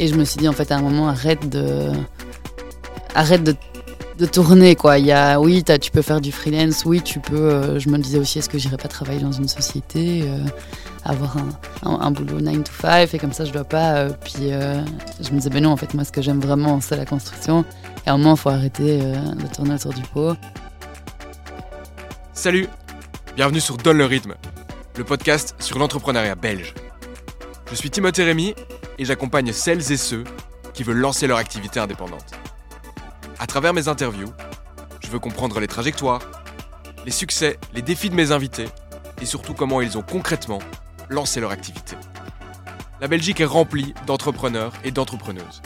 Et je me suis dit, en fait, à un moment, arrête de, arrête de, de tourner, quoi. Il y a, oui, tu peux faire du freelance, oui, tu peux. euh, je me disais aussi, est-ce que j'irais pas travailler dans une société, euh, avoir un, un, boulot 9 to 5, et comme ça, je dois pas. euh, puis euh, je me disais, ben non, en fait, moi, ce que j'aime vraiment, c'est la construction. Et à un moment, il faut arrêter de tourner autour du pot. Salut Bienvenue sur Donne le rythme, le podcast sur l'entrepreneuriat belge. Je suis Timothée Rémy et j'accompagne celles et ceux qui veulent lancer leur activité indépendante. À travers mes interviews, je veux comprendre les trajectoires, les succès, les défis de mes invités et surtout comment ils ont concrètement lancé leur activité. La Belgique est remplie d'entrepreneurs et d'entrepreneuses,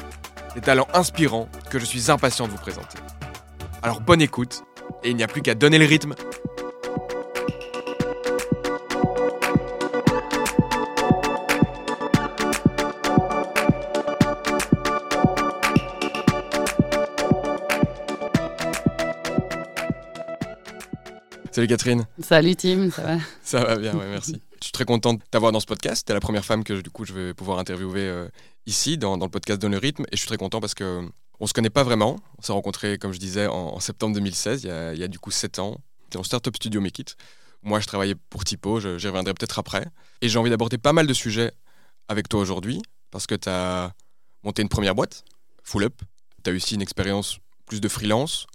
des talents inspirants que je suis impatient de vous présenter. Alors bonne écoute et il n'y a plus qu'à donner le rythme Salut Catherine, Salut, Tim, ça va? Ça va bien, ouais, merci. Je suis très content de t'avoir dans ce podcast. T'es la première femme que du coup je vais pouvoir interviewer euh, ici dans, dans le podcast Donne le rythme et je suis très content parce que euh, on se connaît pas vraiment. On s'est rencontrés, comme je disais, en, en septembre 2016, il y, a, il y a du coup 7 ans. T'es en startup studio Make It. Moi, je travaillais pour Typo, j'y reviendrai peut-être après. Et j'ai envie d'aborder pas mal de sujets avec toi aujourd'hui parce que tu as monté une première boîte, Full Up. Tu as eu aussi une expérience plus de freelance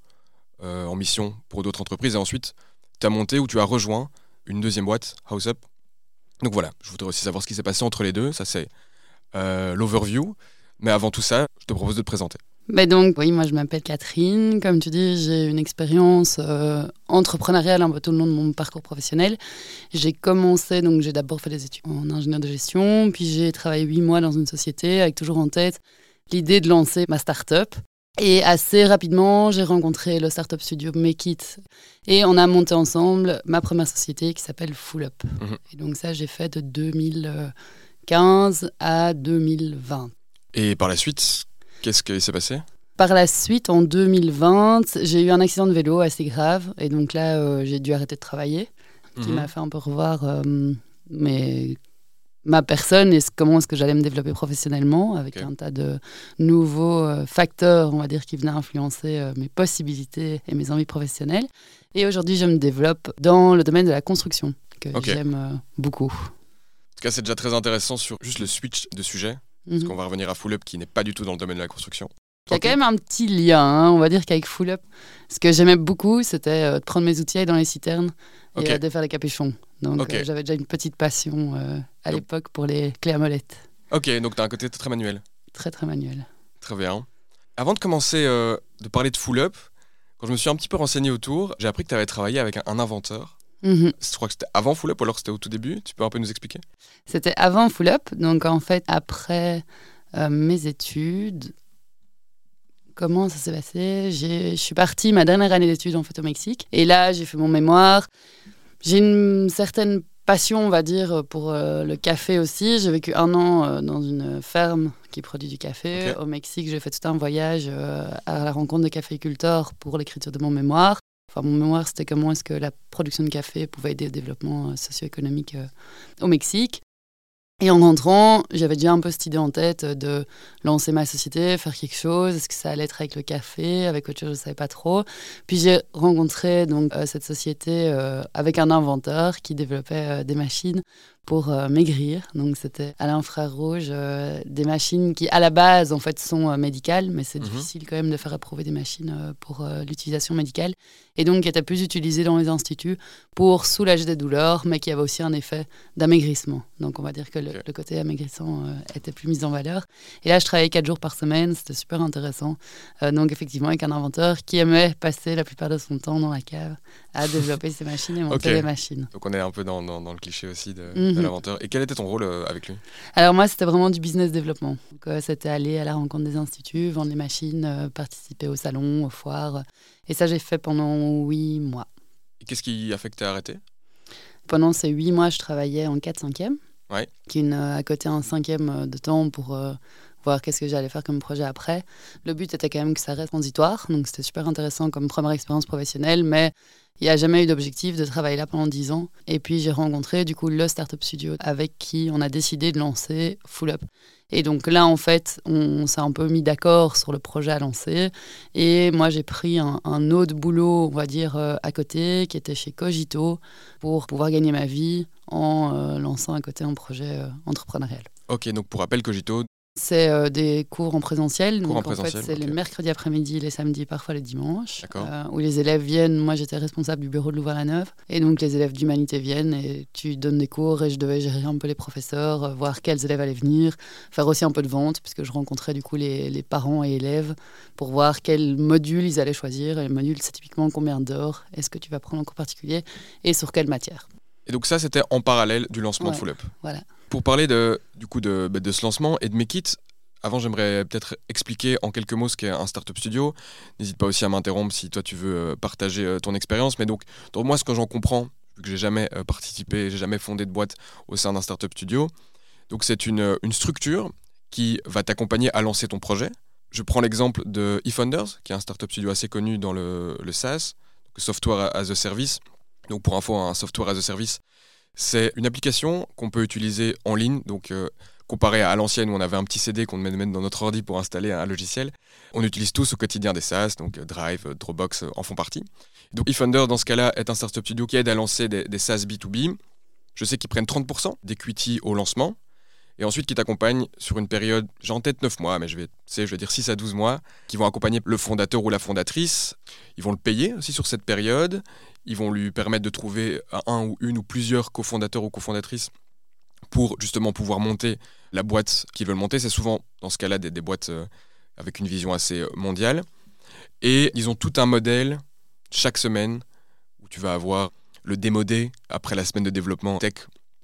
euh, en mission pour d'autres entreprises et ensuite tu as monté ou tu as rejoint une deuxième boîte, House Up. Donc voilà, je voudrais aussi savoir ce qui s'est passé entre les deux. Ça, c'est euh, l'overview. Mais avant tout ça, je te propose de te présenter. Ben donc, oui, moi je m'appelle Catherine. Comme tu dis, j'ai une expérience euh, entrepreneuriale un peu tout le long de mon parcours professionnel. J'ai commencé, donc j'ai d'abord fait des études en ingénieur de gestion, puis j'ai travaillé huit mois dans une société avec toujours en tête l'idée de lancer ma start-up. Et assez rapidement, j'ai rencontré le startup studio Make It et on a monté ensemble ma première société qui s'appelle Full Up. Mhm. Et donc ça, j'ai fait de 2015 à 2020. Et par la suite, qu'est-ce qui s'est passé? Par la suite, en 2020, j'ai eu un accident de vélo assez grave. Et donc là, euh, j'ai dû arrêter de travailler, ce qui Mhm. m'a fait un peu revoir euh, mes- ma personne et comment est-ce que j'allais me développer professionnellement avec un tas de nouveaux euh, facteurs, on va dire, qui venaient influencer euh, mes possibilités et mes envies professionnelles. Et aujourd'hui, je me développe dans le domaine de la construction, que j'aime euh, beaucoup. En tout cas, c'est déjà très intéressant sur juste le switch de sujet. Parce Mhm. qu'on va revenir à Full Up qui n'est pas du tout dans le domaine de la construction. Il y a quand même un petit lien, hein, on va dire qu'avec Full Up, ce que j'aimais beaucoup, c'était de prendre mes outils dans les citernes et Ok. euh, de faire les capuchons. Donc euh, j'avais déjà une petite passion euh, à l'époque pour les clés à molette. Ok, donc tu as un côté très manuel. Très très manuel. Très bien. Avant de commencer de parler de Full Up, quand je me suis un petit peu renseigné autour, j'ai appris que tu avais travaillé avec un, inventeur. Mhm. Je crois que c'était avant Full Up ou alors c'était au tout début. Tu peux un peu nous expliquer? C'était avant Full Up, donc en fait après euh, mes études, comment ça s'est passé Je suis partie ma dernière année d'études en fait au Mexique et là j'ai fait mon mémoire. J'ai une certaine passion, on va dire, pour euh, le café aussi. J'ai vécu un an euh, dans une ferme qui produit du café. Au Mexique, j'ai fait tout un voyage euh, à la rencontre de caféiculteurs pour l'écriture de mon mémoire. Enfin, mon mémoire, c'était comment est-ce que la production de café pouvait aider au développement socio-économique au Mexique. Et en rentrant, j'avais déjà un peu cette idée en tête de lancer ma société, faire quelque chose. Est-ce que ça allait être avec le café, avec autre chose, je ne savais pas trop. Puis j'ai rencontré donc euh, cette société euh, avec un inventeur qui développait euh, des machines pour euh, maigrir. Donc c'était à l'infrarouge, euh, des machines qui à la base en fait sont euh, médicales, mais c'est Mhm. difficile quand même de faire approuver des machines pour l'utilisation médicale. Et donc qui étaient plus utilisées dans les instituts pour soulager des douleurs, mais qui avaient aussi un effet d'amaigrissement. Donc on va dire que le, le côté amaigrissant était plus mis en valeur. Et là je travaillais quatre jours par semaine, c'était super intéressant. Donc effectivement avec un inventeur qui aimait passer la plupart de son temps dans la cave à développer ses machines et monter Ok. les machines. Donc on est un peu dans, dans- dans le cliché aussi de, Mhm. de l'inventeur. Et quel était ton rôle euh, avec lui? Alors moi, c'était vraiment du business développement. Euh, c'était aller à la rencontre des instituts, vendre les machines, euh, participer au salon, aux foires. Et ça, j'ai fait pendant huit mois. Et qu'est-ce qui a fait que tu as arrêté? Pendant ces huit mois, je travaillais en 4-5e, Ouais. une, à côté un cinquième de temps pour voir qu'est-ce que j'allais faire comme projet après. Le but était quand même que ça reste transitoire, donc c'était super intéressant comme première expérience professionnelle, mais Il n'y a jamais eu d'objectif de travailler là pendant 10 ans. Et puis j'ai rencontré du coup le startup studio avec qui on a décidé de lancer Full Up. Et donc là, en fait, on s'est un peu mis d'accord sur le projet à lancer. Et moi, j'ai pris un, autre boulot, on va dire, euh, à côté, qui était chez Cogito, pour pouvoir gagner ma vie en euh, lançant à côté un projet euh, entrepreneurial. Ok, donc pour rappel, Cogito, c'est euh, des cours en présentiel. donc en, fait, c'est les mercredis après-midi, les samedis, parfois les dimanches. Euh, où les élèves viennent. Moi, j'étais responsable du bureau de Louvain-la-Neuve. Et donc, les élèves d'humanité viennent et tu donnes des cours. Et je devais gérer un peu les professeurs, euh, voir quels élèves allaient venir, faire aussi un peu de vente, puisque je rencontrais du coup les, les parents et élèves pour voir quel module ils allaient choisir. Et le module, c'est typiquement combien d'heures est-ce que tu vas prendre en cours particulier et sur quelle matière. Et donc, ça, c'était en parallèle du lancement de Full Up. Voilà. Pour parler de, du coup de, bah, de ce lancement et de mes kits, avant, j'aimerais peut-être expliquer en quelques mots ce qu'est un startup studio. N'hésite pas aussi à m'interrompre si toi tu veux euh, partager euh, ton expérience. Mais donc, donc moi, ce que j'en comprends, vu que j'ai jamais euh, participé, j'ai jamais fondé de boîte au sein d'un startup studio, donc c'est une, une structure qui va t'accompagner à lancer ton projet. Je prends l'exemple de eFounders, qui est un startup studio assez connu dans le, le SaaS, Software as a Service. Donc pour info, un software as a service, c'est une application qu'on peut utiliser en ligne, donc euh, comparé à l'ancienne où on avait un petit CD qu'on devait mettre dans notre ordi pour installer un logiciel. On utilise tous au quotidien des SaaS, donc euh, Drive, euh, Dropbox en font partie. Donc eFunder, dans ce cas-là, est un startup studio qui aide à lancer des, SaaS B2B. Je sais qu'ils prennent 30% d'equity au lancement et ensuite qui t'accompagnent sur une période, j'ai en tête 9 mois, mais je vais, je vais dire 6 à 12 mois, qui vont accompagner le fondateur ou la fondatrice. Ils vont le payer aussi sur cette période. Ils vont lui permettre de trouver un ou une ou plusieurs cofondateurs ou cofondatrices pour justement pouvoir monter la boîte qu'ils veulent monter. C'est souvent, dans ce cas-là, des, des boîtes euh, avec une vision assez euh, mondiale. Et ils ont tout un modèle chaque semaine où tu vas avoir le démodé après la semaine de développement tech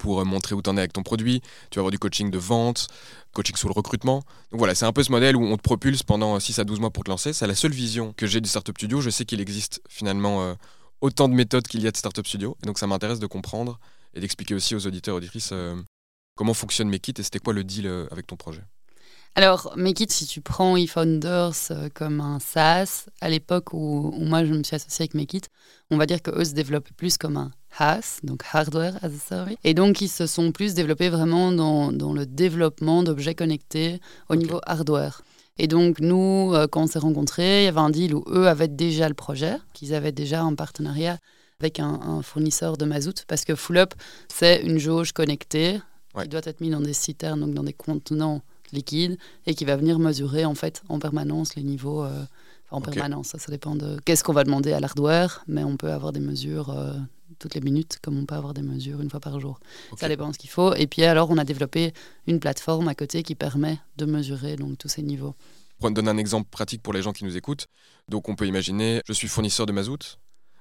pour euh, montrer où tu en es avec ton produit. Tu vas avoir du coaching de vente, coaching sur le recrutement. Donc voilà, c'est un peu ce modèle où on te propulse pendant 6 à 12 mois pour te lancer. C'est la seule vision que j'ai du Startup Studio. Je sais qu'il existe finalement autant de méthodes qu'il y a de Startup Studio. Et donc ça m'intéresse de comprendre et d'expliquer aussi aux auditeurs et auditrices euh, comment fonctionne Mekit et c'était quoi le deal euh, avec ton projet. Alors, Mekit, si tu prends eFounders euh, comme un SaaS, à l'époque où, moi je me suis associé avec Mekit, on va dire qu'eux se développaient plus comme un HaaS, donc Hardware as a Service. Et donc, ils se sont plus développés vraiment dans, dans le développement d'objets connectés au niveau hardware. Et donc, nous, euh, quand on s'est rencontrés, il y avait un deal où eux avaient déjà le projet, qu'ils avaient déjà un partenariat avec un, fournisseur de mazout, parce que Full Up, c'est une jauge connectée qui doit être mise dans des citernes, donc dans des contenants liquides, et qui va venir mesurer en fait en permanence les niveaux. Euh, en permanence, ça, ça dépend de qu'est-ce qu'on va demander à l'hardware, mais on peut avoir des mesures euh, toutes les minutes, comme on peut avoir des mesures une fois par jour. Ça dépend de ce qu'il faut. Et puis alors, on a développé une plateforme à côté qui permet de mesurer donc tous ces niveaux. Pour donner un exemple pratique pour les gens qui nous écoutent, donc on peut imaginer, je suis fournisseur de mazout,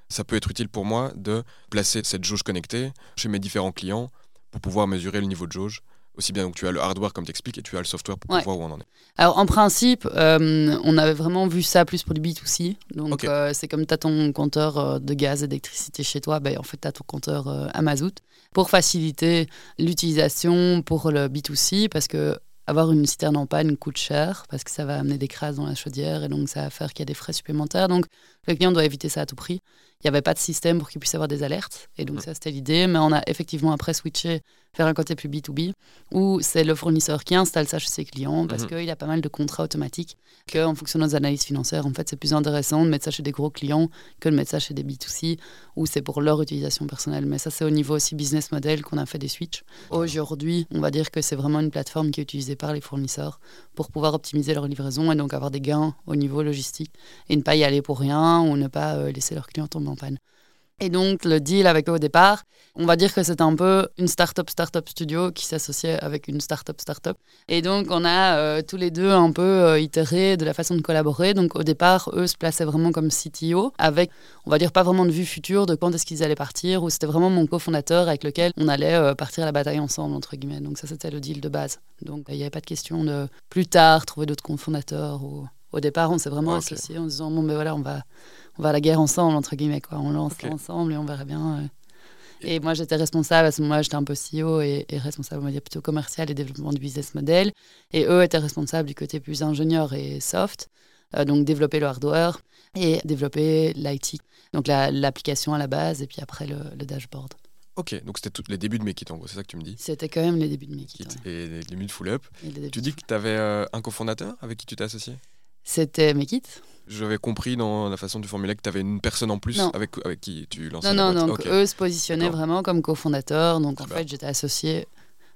ça peut être utile pour moi de placer cette jauge connectée chez mes différents clients pour pouvoir mesurer le niveau de jauge aussi bien donc tu as le hardware comme tu expliques et tu as le software pour voir où on en est. Alors en principe, euh, on avait vraiment vu ça plus pour du B2C. Donc euh, c'est comme tu as ton compteur euh, de gaz et d'électricité chez toi, ben, en fait tu as ton compteur à mazout pour faciliter l'utilisation pour le B2C parce que avoir une citerne en panne coûte cher parce que ça va amener des crasses dans la chaudière et donc ça va faire qu'il y a des frais supplémentaires. Donc le client doit éviter ça à tout prix. Il n'y avait pas de système pour qu'il puisse avoir des alertes et donc mmh. ça c'était l'idée. Mais on a effectivement après switché vers un côté plus B2B, où c'est le fournisseur qui installe ça chez ses clients parce mhm. qu'il a pas mal de contrats automatiques, qu'en fonction de nos analyses financières, en fait, c'est plus intéressant de mettre ça chez des gros clients que de mettre ça chez des B2C, où c'est pour leur utilisation personnelle. Mais ça, c'est au niveau aussi business model qu'on a fait des switches. Aujourd'hui, on va dire que c'est vraiment une plateforme qui est utilisée par les fournisseurs pour pouvoir optimiser leur livraison et donc avoir des gains au niveau logistique et ne pas y aller pour rien ou ne pas euh, laisser leurs clients tomber en panne. Et donc, le deal avec eux au départ, on va dire que c'est un peu une start-up start-up studio qui s'associait avec une start-up start-up. Et donc, on a euh, tous les deux un peu euh, itéré de la façon de collaborer. Donc, au départ, eux se plaçaient vraiment comme CTO, avec, on va dire, pas vraiment de vue future de quand est-ce qu'ils allaient partir, ou c'était vraiment mon cofondateur avec lequel on allait euh, partir à la bataille ensemble, entre guillemets. Donc, ça, c'était le deal de base. Donc, il n'y avait pas de question de plus tard trouver d'autres cofondateurs. Ou... Au départ, on s'est vraiment associés en se disant, bon, ben voilà, on va on va à la guerre ensemble, entre guillemets. Quoi. On lance ensemble et on verra bien. Euh. Et moi, j'étais responsable, à ce moment-là, j'étais un peu CEO et, responsable, on va dire, plutôt commercial et développement du business model. Et eux étaient responsables du côté plus ingénieur et soft, euh, donc développer le hardware. et développer l'IT, donc l'application à la base et puis après le, dashboard. Ok, donc c'était tous les débuts de Mekit en gros, c'est ça que tu me dis? C'était quand même les débuts de Mekit. Et les débuts de Full Up. Tu dis que tu avais euh, un cofondateur avec qui tu t'es associé? C'était Mekit. J'avais compris dans la façon de formuler que tu avais une personne en plus avec, avec qui tu lançais Non, non, donc eux se positionnaient vraiment comme cofondateurs. Donc en fait, j'étais associé,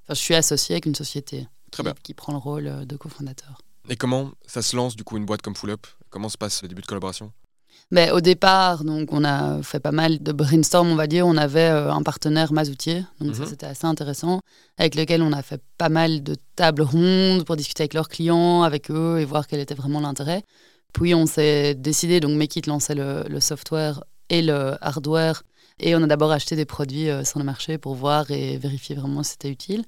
enfin je suis associé avec une société Très qui, bien. qui prend le rôle euh, de cofondateur. Et comment ça se lance du coup une boîte comme Full Up? Comment se passe le début de collaboration? Mais au départ, donc, on a fait pas mal de brainstorm, on va dire. On avait euh, un partenaire mazoutier, donc ça mhm. c'était assez intéressant, avec lequel on a fait pas mal de tables rondes pour discuter avec leurs clients, avec eux et voir quel était vraiment l'intérêt. Puis on s'est décidé, donc Mekit lançait le, le, software et le hardware, et on a d'abord acheté des produits euh, sur le marché pour voir et vérifier vraiment si c'était utile.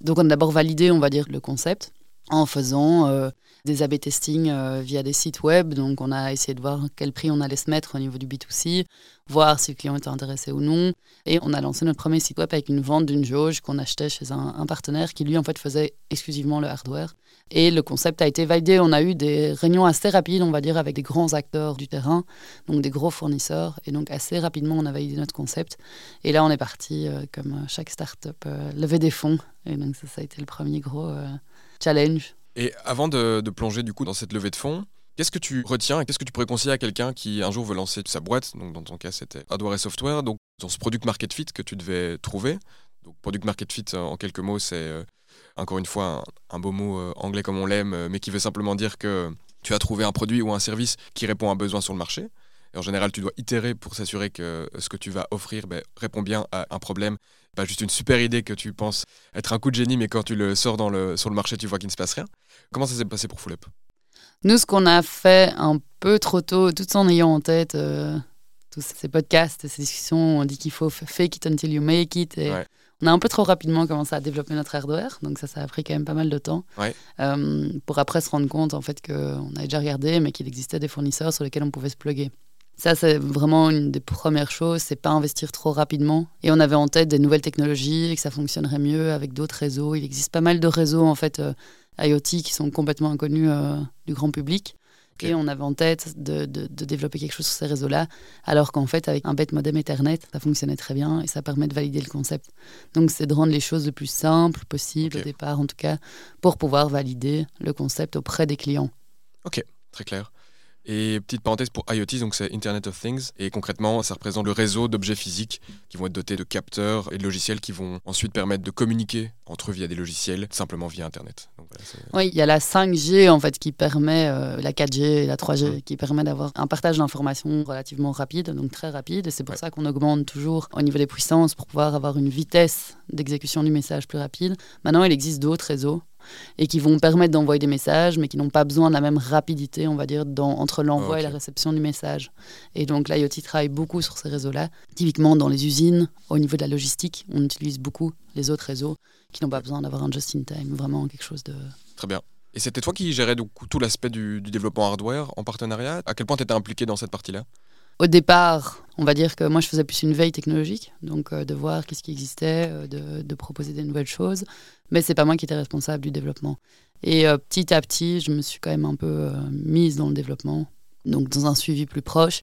Donc on a d'abord validé, on va dire, le concept en faisant euh, des A-B testing euh, via des sites web. Donc, on a essayé de voir quel prix on allait se mettre au niveau du B2C, voir si le client était intéressé ou non. Et on a lancé notre premier site web avec une vente d'une jauge qu'on achetait chez un, partenaire qui, lui, en fait, faisait exclusivement le hardware. Et le concept a été validé. On a eu des réunions assez rapides, on va dire, avec des grands acteurs du terrain, donc des gros fournisseurs. Et donc, assez rapidement, on a validé notre concept. Et là, on est parti, euh, comme chaque start-up, lever des fonds. Et donc, ça, ça a été le premier gros challenge. Et avant de, plonger du coup dans cette levée de fonds, qu'est-ce que tu retiens et qu'est-ce que tu pourrais conseiller à quelqu'un qui un jour veut lancer sa boîte? Donc dans ton cas, c'était hardware et software. Donc dans ce product market fit que tu devais trouver. Donc product market fit, en quelques mots, c'est euh, encore une fois un, beau mot euh, anglais comme on l'aime, euh, mais qui veut simplement dire que tu as trouvé un produit ou un service qui répond à un besoin sur le marché. Et en général, tu dois itérer pour s'assurer que ce que tu vas offrir ben, répond bien à un problème pas juste une super idée que tu penses être un coup de génie, mais quand tu le sors dans le, sur le marché, tu vois qu'il ne se passe rien. Comment ça s'est passé pour Full Up Nous, ce qu'on a fait un peu trop tôt, tout en ayant en tête euh, tous ces podcasts, ces discussions, on dit qu'il faut fake it until you make it. Et On a un peu trop rapidement commencé à développer notre hardware, donc ça, ça a pris quand même pas mal de temps. Euh, pour après se rendre compte en fait qu'on avait déjà regardé, mais qu'il existait des fournisseurs sur lesquels on pouvait se plugger. Ça, c'est vraiment une des premières choses, c'est pas investir trop rapidement. Et on avait en tête des nouvelles technologies et que ça fonctionnerait mieux avec d'autres réseaux. Il existe pas mal de réseaux en fait euh, IoT qui sont complètement inconnus euh, du grand public. Et on avait en tête de, de, développer quelque chose sur ces réseaux-là, alors qu'en fait, avec un bête modem Ethernet, ça fonctionnait très bien et ça permet de valider le concept. Donc, c'est de rendre les choses le plus simples possible au départ, en tout cas, pour pouvoir valider le concept auprès des clients. Ok, très clair. Et petite parenthèse pour IoT, donc c'est Internet of Things. Et concrètement, ça représente le réseau d'objets physiques qui vont être dotés de capteurs et de logiciels qui vont ensuite permettre de communiquer entre eux via des logiciels, simplement via Internet. oui, il y a la 5G en fait qui permet, euh, la 4G et la 3G, mmh. qui permet d'avoir un partage d'informations relativement rapide, donc très rapide. Et c'est pour ça qu'on augmente toujours au niveau des puissances pour pouvoir avoir une vitesse d'exécution du message plus rapide. Maintenant, il existe d'autres réseaux et qui vont permettre d'envoyer des messages, mais qui n'ont pas besoin de la même rapidité, on va dire, dans, entre l'envoi et la réception du message. Et donc l'IoT travaille beaucoup sur ces réseaux-là. Typiquement dans les usines, au niveau de la logistique, on utilise beaucoup les autres réseaux qui n'ont pas besoin d'avoir un just-in-time, vraiment quelque chose de... Très bien. Et c'était toi qui gérais tout l'aspect du, du développement hardware en partenariat? À quel point tu étais impliqué dans cette partie-là? Au départ, on va dire que moi, je faisais plus une veille technologique, donc euh, de voir qu'est-ce qui existait, euh, de, proposer des nouvelles choses. Mais c'est pas moi qui étais responsable du développement. Et euh, petit à petit, je me suis quand même un peu mise dans le développement, donc dans un suivi plus proche,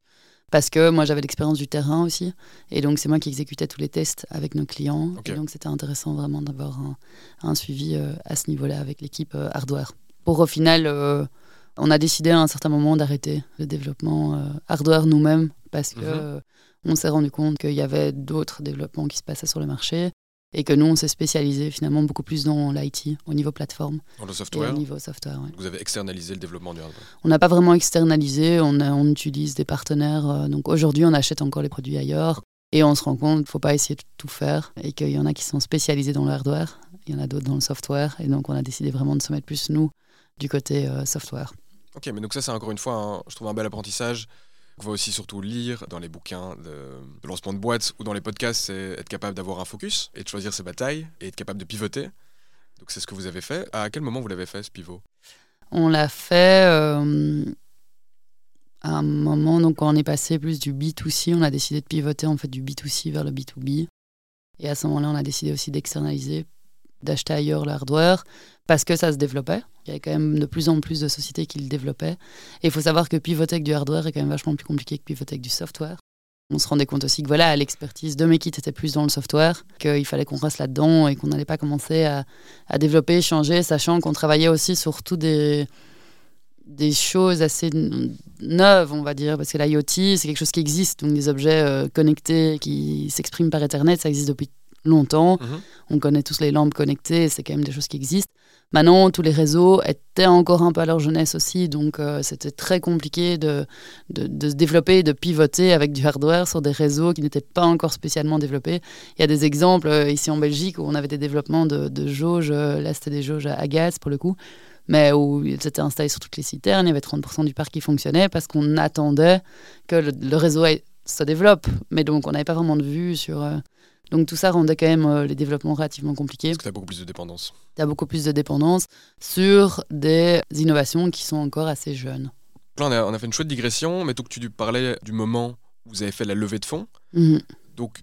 parce que moi, j'avais l'expérience du terrain aussi. Et donc, c'est moi qui exécutais tous les tests avec nos clients. Et donc, c'était intéressant vraiment d'avoir un, un, suivi à ce niveau-là avec l'équipe hardware. Pour au final on a décidé à un certain moment d'arrêter le développement euh, hardware nous-mêmes parce que mhm. euh, on s'est rendu compte qu'il y avait d'autres développements qui se passaient sur le marché et que nous, on s'est spécialisé finalement beaucoup plus dans l'IT au niveau plateforme. Dans le software Au niveau software, Vous avez externalisé le développement du hardware? On n'a pas vraiment externalisé, on, on utilise des partenaires. Euh, donc aujourd'hui, on achète encore les produits ailleurs. Et on se rend compte qu'il ne faut pas essayer de tout faire et qu'il y en a qui sont spécialisés dans le hardware, il y en a d'autres dans le software. Et donc on a décidé vraiment de se mettre plus, nous, du côté software. Ok, mais donc ça, c'est encore une fois, je trouve un bel apprentissage. On va aussi surtout lire dans les bouquins de, lancement de boîtes ou dans les podcasts, c'est être capable d'avoir un focus et de choisir ses batailles et être capable de pivoter. Donc c'est ce que vous avez fait. À quel moment vous l'avez fait ce pivot? On l'a fait euh, à un moment donc quand on est passé plus du B2C, on a décidé de pivoter en fait du B2C vers le B2B. Et à ce moment-là, on a décidé aussi d'externaliser, d'acheter ailleurs le hardware parce que ça se développait. Il y avait quand même de plus en plus de sociétés qui le développaient. Et il faut savoir que pivoter avec du hardware est quand même vachement plus compliqué que pivoter avec du software. On se rendait compte aussi que voilà, l'expertise de Mekit était plus dans le software, qu'il fallait qu'on reste là-dedans et qu'on n'allait pas commencer à, à, développer, changer, sachant qu'on travaillait aussi sur tout des, des choses assez neuves, on va dire, parce que l'IoT, c'est quelque chose qui existe, donc des objets euh, connectés qui s'expriment par Ethernet, ça existe depuis longtemps. Mhm. On connaît tous les lampes connectées, c'est quand même des choses qui existent. Maintenant, tous les réseaux étaient encore un peu à leur jeunesse aussi, donc euh, c'était très compliqué de, de, se développer, de pivoter avec du hardware sur des réseaux qui n'étaient pas encore spécialement développés. Il y a des exemples euh, ici en Belgique où on avait des développements de, jauges, là c'était des jauges à gaz pour le coup, mais où c'était installé sur toutes les citernes, il y avait 30% du parc qui fonctionnait parce qu'on attendait que le, réseau se développe. Mais donc, on n'avait pas vraiment de vue sur. Euh, donc, tout ça rendait quand même euh, les développements relativement compliqués. Parce que tu as beaucoup plus de dépendance. Tu as beaucoup plus de dépendance sur des innovations qui sont encore assez jeunes. Là, on a, on a fait une chouette digression, mais tout que tu parlais du moment où vous avez fait la levée de fonds. Mhm. Donc,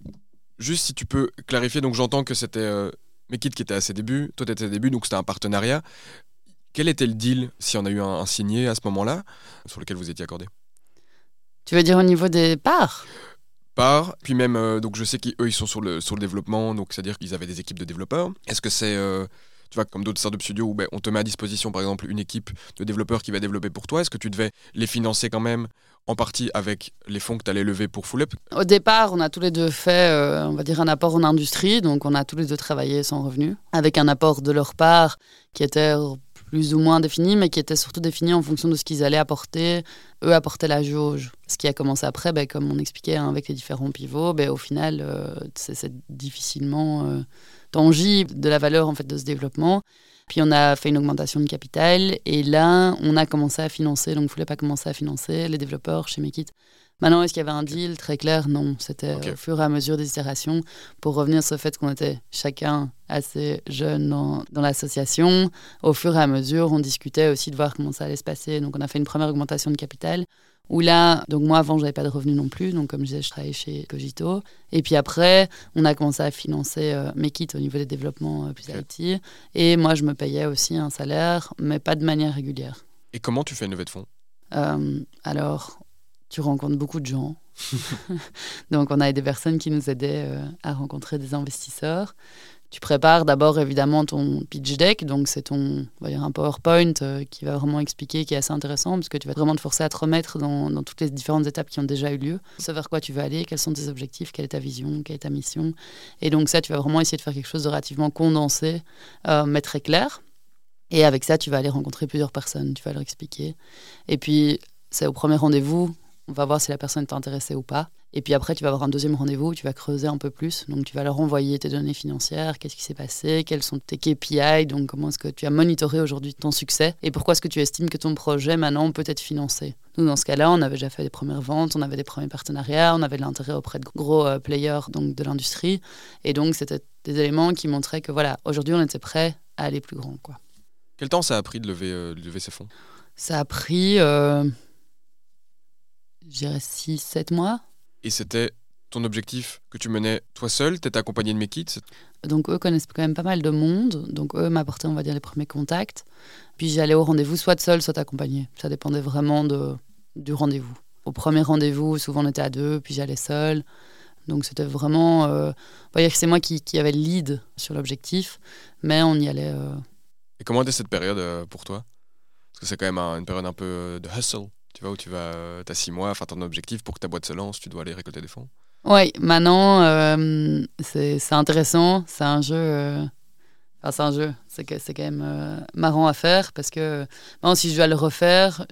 juste si tu peux clarifier, donc j'entends que c'était euh, Mekit qui était à ses débuts, toi tu étais à ses débuts, donc c'était un partenariat. Quel était le deal, si on a eu un, signé à ce moment-là, sur lequel vous étiez accordé? Tu veux dire au niveau des parts? Parts, puis même, euh, donc je sais qu'eux, ils sont sur le, sur le développement, donc c'est-à-dire qu'ils avaient des équipes de développeurs. Est-ce que c'est, euh, tu vois, comme d'autres startup studios où ben, on te met à disposition, par exemple, une équipe de développeurs qui va développer pour toi Est-ce que tu devais les financer quand même en partie avec les fonds que tu allais lever pour Full Au départ, on a tous les deux fait, euh, on va dire, un apport en industrie, donc on a tous les deux travaillé sans revenu, avec un apport de leur part qui était plus ou moins définis, mais qui étaient surtout définis en fonction de ce qu'ils allaient apporter. Eux apportaient la jauge. Ce qui a commencé après, ben, comme on expliquait hein, avec les différents pivots, ben, au final, euh, c'est difficilement euh, tangible de la valeur en fait, de ce développement. Puis on a fait une augmentation de capital et là, on a commencé à financer, donc il ne voulait pas commencer à financer les développeurs chez Mekit Maintenant, est-ce qu'il y avait un deal très clair? Non, c'était au fur et à mesure des itérations pour revenir sur le fait qu'on était chacun assez jeune dans, dans l'association. Au fur et à mesure, on discutait aussi de voir comment ça allait se passer. Donc, on a fait une première augmentation de capital où là, donc moi avant, j'avais pas de revenus non plus. Donc, comme je disais, je travaillais chez Cogito. Et puis après, on a commencé à financer euh, mes kits au niveau des développements euh, plus IT. Et moi, je me payais aussi un salaire, mais pas de manière régulière. Et comment tu fais une levée de fonds? Euh, Alors, tu rencontres beaucoup de gens. Donc, on a des personnes qui nous aidaient euh, à rencontrer des investisseurs. Tu prépares d'abord évidemment ton pitch deck, donc c'est ton, on va dire un PowerPoint euh, qui va vraiment expliquer, qui est assez intéressant, parce que tu vas vraiment te forcer à te remettre dans, dans, toutes les différentes étapes qui ont déjà eu lieu, savoir vers quoi tu veux aller, quels sont tes objectifs, quelle est ta vision, quelle est ta mission. Et donc ça, tu vas vraiment essayer de faire quelque chose de relativement condensé, euh, mais très clair. Et avec ça, tu vas aller rencontrer plusieurs personnes, tu vas leur expliquer. Et puis, c'est au premier rendez-vous on va voir si la personne est intéressée ou pas. Et puis après, tu vas avoir un deuxième rendez-vous où tu vas creuser un peu plus. Donc, tu vas leur envoyer tes données financières, qu'est-ce qui s'est passé, quels sont tes KPI, donc comment est-ce que tu as monitoré aujourd'hui ton succès et pourquoi est-ce que tu estimes que ton projet maintenant peut être financé. Nous, dans ce cas-là, on avait déjà fait des premières ventes, on avait des premiers partenariats, on avait de l'intérêt auprès de gros euh, players donc de l'industrie. Et donc, c'était des éléments qui montraient que voilà, aujourd'hui, on était prêt à aller plus grand. Quoi. Quel temps ça a pris de lever, euh, lever ces fonds? Ça a pris. Euh, dirais 6-7 mois. Et c'était ton objectif que tu menais toi seul Tu étais accompagné de mes kits Donc eux connaissent quand même pas mal de monde. Donc eux m'apportaient, on va dire, les premiers contacts. Puis j'allais au rendez-vous soit seul, soit accompagné. Ça dépendait vraiment de, du rendez-vous. Au premier rendez-vous, souvent on était à deux, puis j'allais seul. Donc c'était vraiment... Euh, on va dire que c'est moi qui, qui avais le lead sur l'objectif, mais on y allait... Euh. Et comment était cette période euh, pour toi? Parce que c'est quand même une période un peu de hustle. Tu vois, où tu vas, euh, as six mois, enfin ton objectif pour que ta boîte se lance, tu dois aller récolter des fonds. Oui, maintenant, euh, c'est intéressant. C'est un jeu. Euh, enfin, c'est un jeu. C'est quand même marrant à faire parce que maintenant, si je dois le refaire,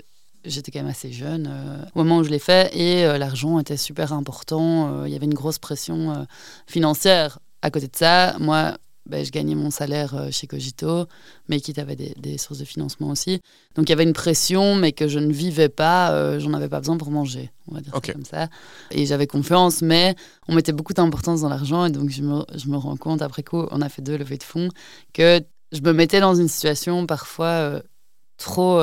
j'étais quand même assez jeune au moment où je l'ai fait et l'argent était super important. Il y avait une grosse pression financière. À côté de ça, moi, ben, je gagnais mon salaire euh, chez Cogito, mais qui avait des, sources de financement aussi. Donc il y avait une pression, mais que je ne vivais pas, euh, j'en avais pas besoin pour manger, on va dire comme ça. Et j'avais confiance, mais on mettait beaucoup d'importance dans l'argent, et donc je me, je me, rends compte, après coup, on a fait deux levées de fonds, que je me mettais dans une situation parfois euh, trop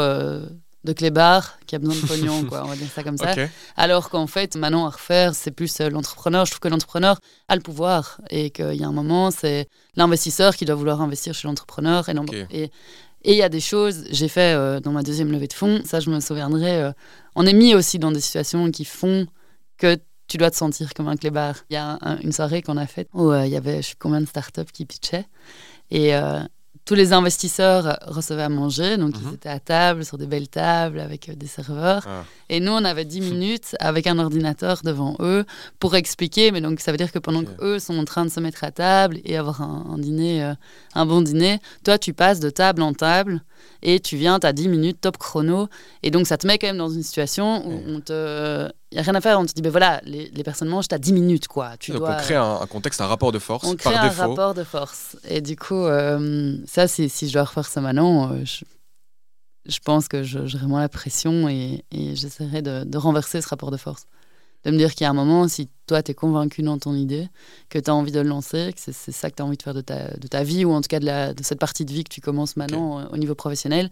de clébard qui a besoin de pognon, quoi, on va dire ça comme ça. Alors qu'en fait, maintenant à refaire, c'est plus euh, l'entrepreneur. Je trouve que l'entrepreneur a le pouvoir et qu'il y a un moment, c'est l'investisseur qui doit vouloir investir chez l'entrepreneur. Et, et il y a des choses, j'ai fait euh, dans ma deuxième levée de fonds, ça je me souviendrai, euh, on est mis aussi dans des situations qui font que tu dois te sentir comme un clébard. Il y a une soirée qu'on a faite où il y avait je sais combien de startups qui pitchaient. Et tous les investisseurs recevaient à manger, donc ils mhm. étaient à table, sur des belles tables, avec euh, des serveurs. Ah. Et nous, on avait 10 minutes avec un ordinateur devant eux pour expliquer. Mais donc, ça veut dire que pendant qu'eux sont en train de se mettre à table et avoir un, dîner, euh, un bon dîner, toi, tu passes de table en table et tu viens, tu as 10 minutes top chrono. Et donc, ça te met quand même dans une situation où on te il n'y a rien à faire. On te dit, ben voilà, les, les personnes mangent, tu as 10 minutes. Quoi. Tu Donc on crée un, contexte, un rapport de force. On crée un rapport de force. Et du coup, euh, ça, si, si je dois refaire ça maintenant, euh, je, je, pense que j'aurai vraiment la pression et, et j'essaierai de, de, renverser ce rapport de force. De me dire qu'il y a un moment, si toi, tu es convaincu dans ton idée, que tu as envie de le lancer, que c'est ça que tu as envie de faire de ta, de ta vie, ou en tout cas de, la, de cette partie de vie que tu commences maintenant au niveau professionnel,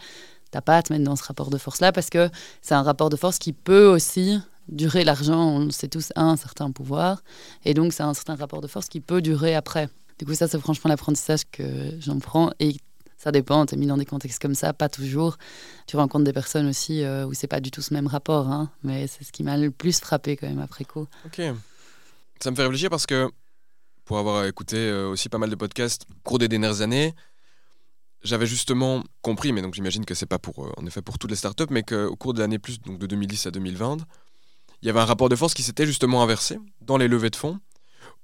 t'as pas à te mettre dans ce rapport de force-là parce que c'est un rapport de force qui peut aussi durer l'argent, on sait tous, un certain pouvoir. Et donc, c'est un certain rapport de force qui peut durer après. Du coup, ça, c'est franchement l'apprentissage que j'en prends. Et ça dépend, tu es mis dans des contextes comme ça, pas toujours. Tu rencontres des personnes aussi euh, où c'est pas du tout ce même rapport. Hein, mais c'est ce qui m'a le plus frappé quand même après coup. Ok. Ça me fait réfléchir parce que, pour avoir écouté euh, aussi pas mal de podcasts au cours des dernières années, j'avais justement compris, mais donc j'imagine que c'est pas pour, euh, en effet pour toutes les startups, mais qu'au cours de l'année plus, donc de 2010 à 2020, il y avait un rapport de force qui s'était justement inversé dans les levées de fonds,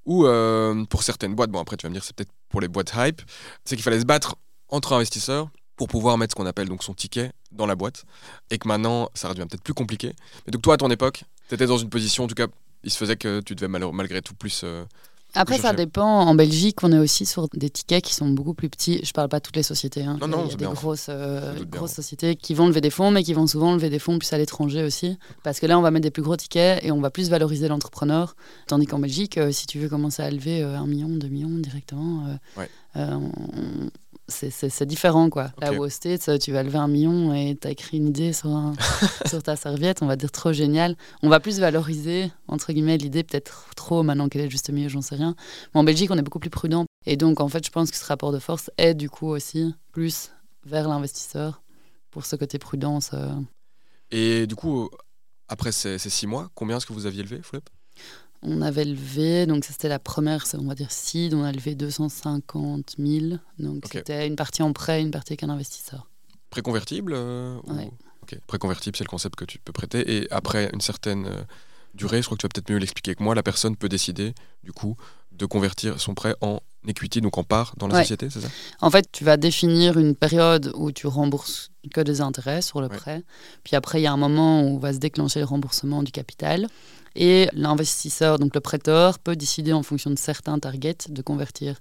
où euh, pour certaines boîtes, bon après tu vas me dire c'est peut-être pour les boîtes hype, c'est qu'il fallait se battre entre investisseurs pour pouvoir mettre ce qu'on appelle donc son ticket dans la boîte, et que maintenant ça devient peut-être plus compliqué. Mais donc toi à ton époque, tu étais dans une position, en tout cas il se faisait que tu devais malgré tout plus... Euh, après, ça dépend. En Belgique, on est aussi sur des tickets qui sont beaucoup plus petits. Je parle pas de toutes les sociétés. Hein. Non, non, Il y a des grosses, euh, grosses sociétés qui vont lever des fonds, mais qui vont souvent lever des fonds plus à l'étranger aussi. Parce que là, on va mettre des plus gros tickets et on va plus valoriser l'entrepreneur. Tandis qu'en Belgique, euh, si tu veux commencer à lever euh, un million, deux millions directement, c'est différent quoi. Là où au States, tu vas lever un million et tu as écrit une idée sur, sur ta serviette, on va dire trop génial. On va plus valoriser, entre guillemets, l'idée peut-être trop maintenant qu'elle est juste mieux, j'en sais rien. Mais en Belgique, on est beaucoup plus prudent. Et donc, en fait, je pense que ce rapport de force est du coup aussi plus vers l'investisseur pour ce côté prudence. Euh. Et du coup, après ces, ces six mois, combien est-ce que vous aviez levé, Flip on avait levé, donc c'était la première, on va dire seed, on a levé 250 000. Donc c'était une partie en prêt, une partie avec un investisseur. Préconvertible euh, Préconvertible, c'est le concept que tu peux prêter. Et après une certaine euh, durée, je crois que tu vas peut-être mieux l'expliquer que moi, la personne peut décider, du coup, de convertir son prêt en equity, donc en part dans la société, c'est ça? En fait, tu vas définir une période où tu rembourses que des intérêts sur le prêt. Puis après, il y a un moment où va se déclencher le remboursement du capital. Et l'investisseur, donc le prêteur, peut décider en fonction de certains targets de convertir.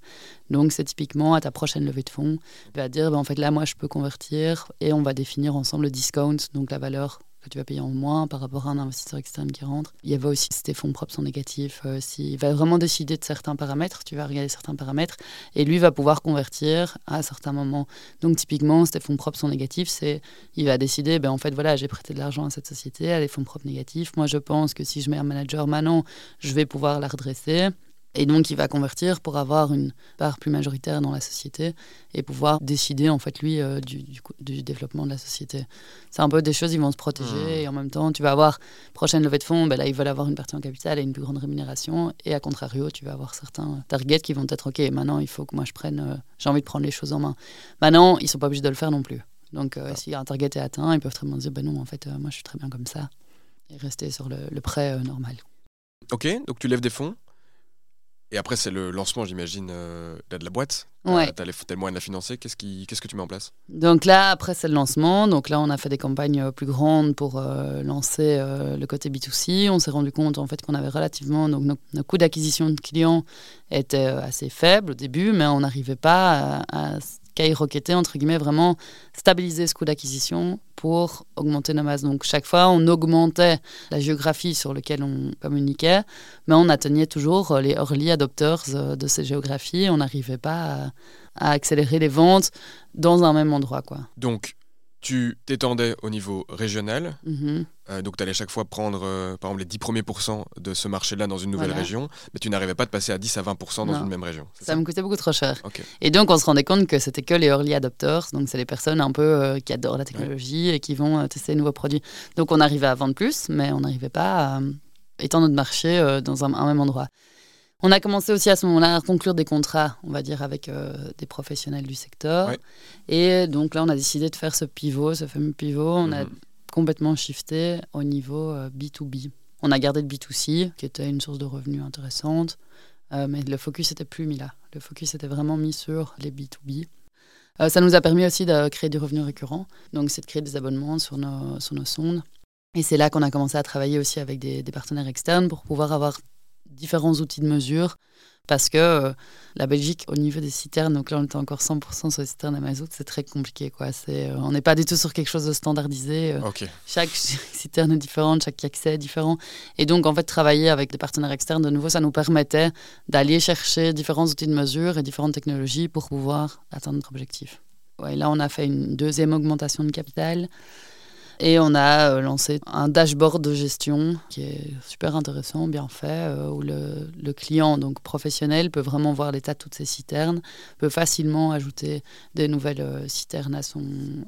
Donc c'est typiquement à ta prochaine levée de fonds, il va dire ben, en fait là moi je peux convertir et on va définir ensemble le discount, donc la valeur que tu vas payer en moins par rapport à un investisseur externe qui rentre. Il y avait aussi si tes fonds propres sont négatifs, euh, s'il va vraiment décider de certains paramètres, tu vas regarder certains paramètres, et lui va pouvoir convertir à certains moments. Donc typiquement, si tes fonds propres sont négatifs, c'est il va décider, ben en fait voilà, j'ai prêté de l'argent à cette société, à des fonds propres négatifs. Moi je pense que si je mets un manager maintenant, je vais pouvoir la redresser. Et donc, il va convertir pour avoir une part plus majoritaire dans la société et pouvoir décider, en fait, lui, euh, du, du, développement de la société. C'est un peu des choses, ils vont se protéger hmm. et en même temps, tu vas avoir, prochaine levée de fonds, ben là, ils veulent avoir une partie en capital et une plus grande rémunération. Et à contrario, tu vas avoir certains targets qui vont être, OK, maintenant, il faut que moi je prenne, euh, j'ai envie de prendre les choses en main. Maintenant, ils sont pas obligés de le faire non plus. Donc, euh, si un target est atteint, ils peuvent très bien dire, ben non, en fait, moi, je suis très bien comme ça. Et rester sur le, le prêt normal. Ok, donc tu lèves des fonds et après, c'est le lancement, j'imagine, euh, de la boîte. Ouais. Tu as, le moyen de la financer. Qu'est-ce, qu'est-ce que tu mets en place? Donc là, après, c'est le lancement. Donc là, on a fait des campagnes euh, plus grandes pour euh, lancer le côté B2C. On s'est rendu compte en fait qu'on avait relativement. Donc nos, coûts d'acquisition de clients étaient assez faibles au début, mais on n'arrivait pas à, à skyrocketté, entre guillemets, vraiment stabiliser ce coût d'acquisition pour augmenter nos masses. Donc chaque fois, on augmentait la géographie sur laquelle on communiquait, mais on atteignait toujours les early adopters euh, de ces géographies. On n'arrivait pas à, accélérer les ventes dans un même endroit. Quoi. Donc, tu t'étendais au niveau régional. Mhm. Euh, donc, tu allais chaque fois prendre, euh, par exemple, les 10 premiers pourcents de ce marché-là dans une nouvelle Voilà. région, mais tu n'arrivais pas de passer à 10 à 20% dans Non. une même région. Ça me coûtait beaucoup trop cher. Et donc, on se rendait compte que c'était que les early adopters. Donc, c'est les personnes un peu euh, qui adorent la technologie et qui vont tester les nouveaux produits. Donc, on arrivait à vendre plus, mais on n'arrivait pas à étendre notre marché dans un, un même endroit. On a commencé aussi à ce moment-là à conclure des contrats, on va dire, avec euh, des professionnels du secteur. Ouais. Et donc là, on a décidé de faire ce pivot, ce fameux pivot. On a Mhm. complètement shifté au niveau euh, B2B. On a gardé le B2C, qui était une source de revenus intéressante, euh, mais le focus n'était plus mis là. Le focus était vraiment mis sur les B2B. Euh, ça nous a permis aussi de créer du revenu récurrent, donc c'est de créer des abonnements sur nos, sur nos sondes. Et c'est là qu'on a commencé à travailler aussi avec des, des partenaires externes pour pouvoir avoir différents outils de mesure. Parce que euh, la Belgique, au niveau des citernes, donc là on était encore 100% sur les citernes à mazout, c'est très compliqué. Quoi. C'est, euh, on n'est pas du tout sur quelque chose de standardisé. euh, chaque citerne est différente, chaque accès est différent. Et donc, en fait, travailler avec des partenaires externes, de nouveau, ça nous permettait d'aller chercher différents outils de mesure et différentes technologies pour pouvoir atteindre notre objectif. Ouais, là, on a fait une deuxième augmentation de capital et on a euh, lancé un dashboard de gestion qui est super intéressant, bien fait, euh, où le, client, donc professionnel, peut vraiment voir l'état de toutes ses citernes, peut facilement ajouter des nouvelles euh, citernes à son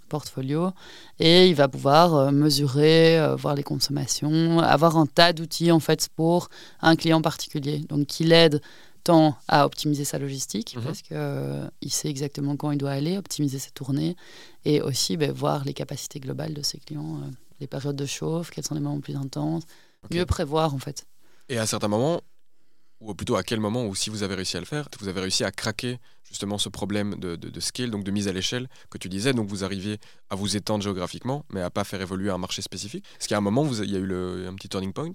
portfolio et il va pouvoir mesurer, voir les consommations, avoir un tas d'outils en fait pour un client particulier. Donc qui l'aide tant à optimiser sa logistique Mhm. parce que euh, sait exactement quand il doit aller, optimiser ses tournées et aussi ben, voir les capacités globales de ses clients, euh, les périodes de chauffe, quels sont les moments plus intenses, mieux prévoir en fait. Et à certains moments, ou plutôt à quel moment, ou si vous avez réussi à le faire, vous avez réussi à craquer justement ce problème de, de, de scale, donc de mise à l'échelle que tu disais, donc vous arriviez à vous étendre géographiquement, mais à pas faire évoluer un marché spécifique. Est-ce qu'à un moment, vous, il y a eu le- un petit turning point?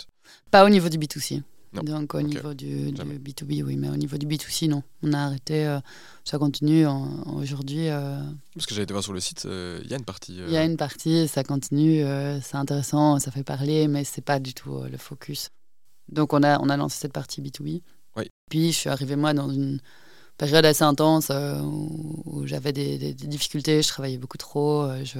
Pas au niveau du B2C. Non. Donc au niveau du, du Jamais. B2B, oui, mais au niveau du B2C, non. On a arrêté, euh, ça continue aujourd'hui. euh, Parce que j'avais été voir sur le site, euh, il y a une partie. Il y a une partie, ça continue, c'est intéressant, ça fait parler, mais c'est pas du tout le focus. Donc on a, on a lancé cette partie B2B. Oui. Puis je suis arrivée moi dans une période assez intense où, où j'avais des, des- des difficultés, je travaillais beaucoup trop. je...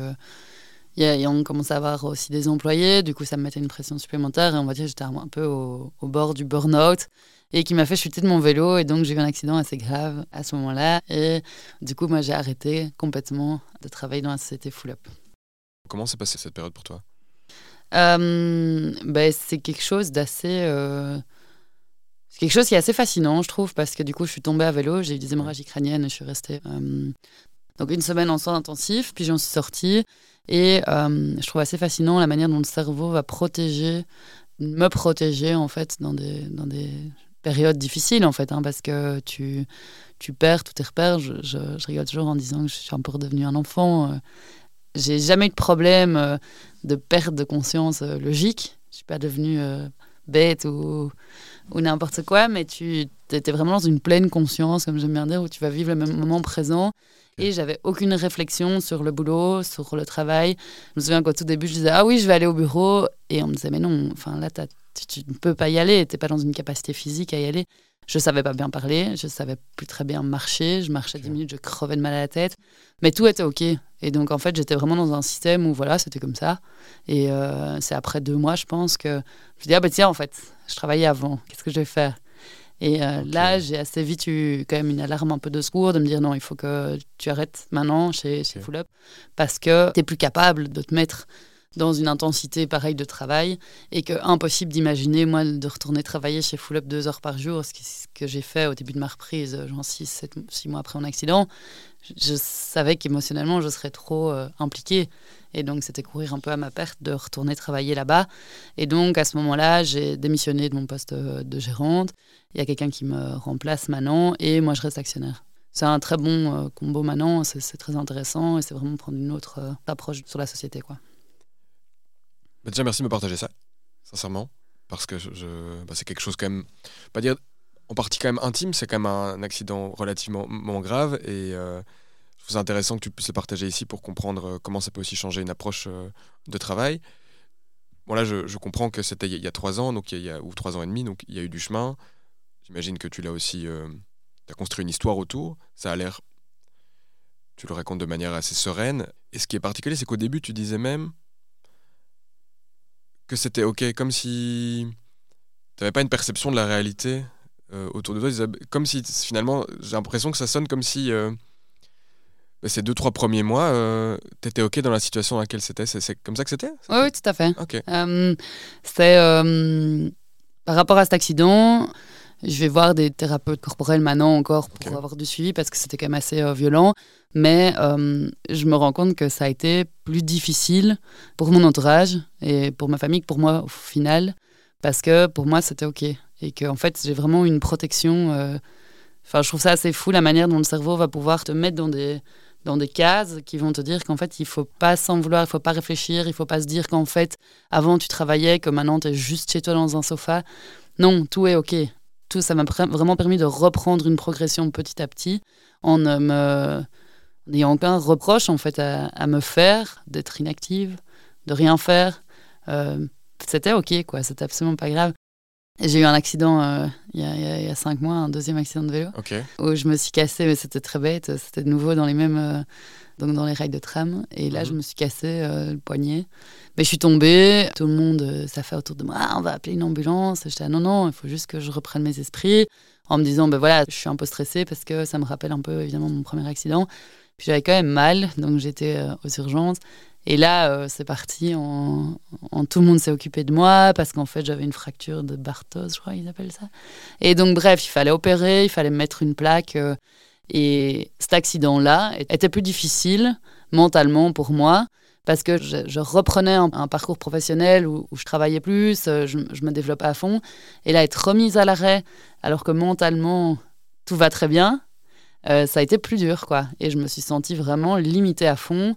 et on commençait à avoir aussi des employés, du coup ça me mettait une pression supplémentaire et on va dire que j'étais un, un peu au, au bord du burn-out et qui m'a fait chuter de mon vélo et donc j'ai eu un accident assez grave à ce moment-là et du coup moi j'ai arrêté complètement de travailler dans la société Full Up. Comment s'est passée cette période pour toi? Euh, ben, c'est quelque chose d'assez. euh, C'est quelque chose qui est assez fascinant, je trouve, parce que du coup, je suis tombée à vélo, j'ai eu des hémorragies crâniennes et je suis restée. euh, Donc, une semaine en soins intensifs, puis j'en suis sortie. Et euh, je trouve assez fascinant la manière dont le cerveau va protéger, me protéger, en fait, dans des, dans des périodes difficiles, en fait, hein, parce que tu, tu perds tous tes repères. Je, je, rigole toujours en disant que je suis un peu redevenue un enfant. euh, j'ai jamais eu de problème euh, de perte de conscience euh, logique. Je suis pas devenue bête ou, ou n'importe quoi, mais tu étais vraiment dans une pleine conscience, comme j'aime bien dire, où tu vas vivre le même moment présent. Et j'avais aucune réflexion sur le boulot, sur le travail. Je me souviens qu'au tout début, je disais Ah oui, je vais aller au bureau. Et on me disait Mais non, enfin là, tu, ne peux pas y aller. Tu n'es pas dans une capacité physique à y aller. Je savais pas bien parler, je savais plus très bien marcher. Je marchais 10 minutes, je crevais de mal à la tête. Mais tout était OK. Et donc, en fait, j'étais vraiment dans un système où, voilà, c'était comme ça. Et euh, c'est après deux mois, je pense, que je me dit, ah bah tiens, en fait, je travaillais avant. Qu'est-ce que je vais faire? Et euh, là, j'ai assez vite eu quand même une alarme un peu de secours de me dire, non, il faut que tu arrêtes maintenant chez. Full Up parce que tu plus capable de te mettre dans une intensité pareille de travail et que impossible d'imaginer, moi, de retourner travailler chez Full Up deux heures par jour, ce, que j'ai fait au début de ma reprise, euh, genre six, sept, six mois après mon accident. Je, je savais qu'émotionnellement, je serais trop euh, impliquée. Et donc, c'était courir un peu à ma perte de retourner travailler là-bas. Et donc, à ce moment-là, j'ai démissionné de mon poste euh, de gérante. Il y a quelqu'un qui me remplace maintenant et moi, je reste actionnaire. C'est un très bon euh, combo maintenant, c'est très intéressant et c'est vraiment prendre une autre euh, approche sur la société. Quoi. Bah, déjà, merci de me partager ça, sincèrement, parce que bah, c'est quelque chose quand même, pas dire en partie quand même intime, c'est quand même un accident relativement grave et euh, je trouve intéressant que tu puisses le partager ici pour comprendre euh, comment ça peut aussi changer une approche de travail. Bon là, je, je comprends que c'était il y a- trois ans, donc il y a, ou trois ans et demi, donc il y a eu du chemin. J'imagine que tu l'as aussi, tu as construit une histoire autour. Ça a l'air tu le racontes de manière assez sereine. Et ce qui est particulier, c'est qu'au début, tu disais même que c'était OK, comme si tu n'avais pas une perception de la réalité euh, autour de toi. Comme si finalement, j'ai l'impression que ça sonne comme si euh, bah, ces deux, trois premiers mois, euh, tu étais OK dans la situation dans laquelle c'était. C'est comme ça que c'était oui, oui, tout à fait. OK. c'était par rapport à cet accident. Je vais voir des thérapeutes corporels maintenant encore pour avoir du suivi parce que c'était quand même assez violent. Mais je me rends compte que ça a été plus difficile pour mon entourage et pour ma famille que pour moi au final. Parce que pour moi, c'était OK et que en fait j'ai vraiment une protection. Euh, enfin, je trouve ça assez fou la manière dont le cerveau va pouvoir te mettre dans des dans des cases qui vont te dire qu'en fait il faut pas s'en vouloir, il faut pas réfléchir, il faut pas se dire qu'en fait avant tu travaillais, que maintenant tu es juste chez toi dans un sofa. Non, tout est ok. Tout ça m'a vraiment permis de reprendre une progression petit à petit en me n'ayant aucun reproche en fait à, me faire d'être inactive, de rien faire. Euh, c'était ok quoi, c'était absolument pas grave. J'ai eu un accident euh, il, y a, y, a, cinq mois, un deuxième accident de vélo, où je me suis cassé, mais c'était très bête. C'était de nouveau dans les mêmes, euh, donc dans les rails de tram. Et là, je mhm. me suis cassé euh, le poignet. Mais je suis tombée. Tout le monde, ça fait autour de moi, ah, on va appeler une ambulance. J'étais, ah, non, non, il faut juste que je reprenne mes esprits, en me disant, ben voilà, je suis un peu stressée parce que ça me rappelle un peu évidemment mon premier accident. Puis j'avais quand même mal, donc j'étais aux urgences. Et là, euh, c'est parti. En, tout le monde s'est occupé de moi parce qu'en fait, j'avais une fracture de Bartos, je crois qu'ils appellent ça. Et donc, bref, il fallait opérer, il fallait mettre une plaque. Euh, et cet accident-là était plus difficile mentalement pour moi parce que je, reprenais un, parcours professionnel où, je travaillais plus, euh, je, je, me développais à fond. Et là, être remise à l'arrêt alors que mentalement, tout va très bien, ça a été plus dur, quoi. Et je me suis sentie vraiment limitée à fond.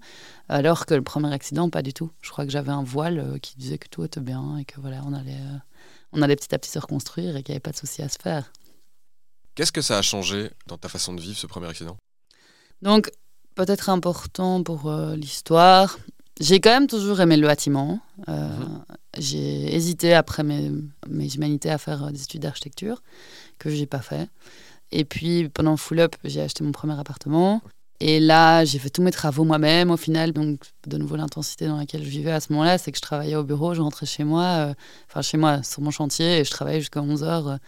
Alors que le premier accident, pas du tout. Je crois que j'avais un voile euh, qui disait que tout était bien et que voilà, on allait, euh, on allait petit à petit se reconstruire et qu'il n'y avait pas de souci à se faire. Qu'est-ce que ça a changé dans ta façon de vivre ce premier accident? Donc, peut-être important pour euh, l'histoire. J'ai quand même toujours aimé le bâtiment. Mhm. J'ai hésité après mes, mes, humanités à faire des études d'architecture, que je n'ai pas fait. Et puis, pendant Full Up, j'ai acheté mon premier appartement. Et là, j'ai fait tous mes travaux moi-même au final. Donc, de nouveau, l'intensité dans laquelle je vivais à ce moment-là, c'est que je travaillais au bureau, je rentrais chez moi, euh, enfin chez moi, sur mon chantier, et je travaillais jusqu'à 11h.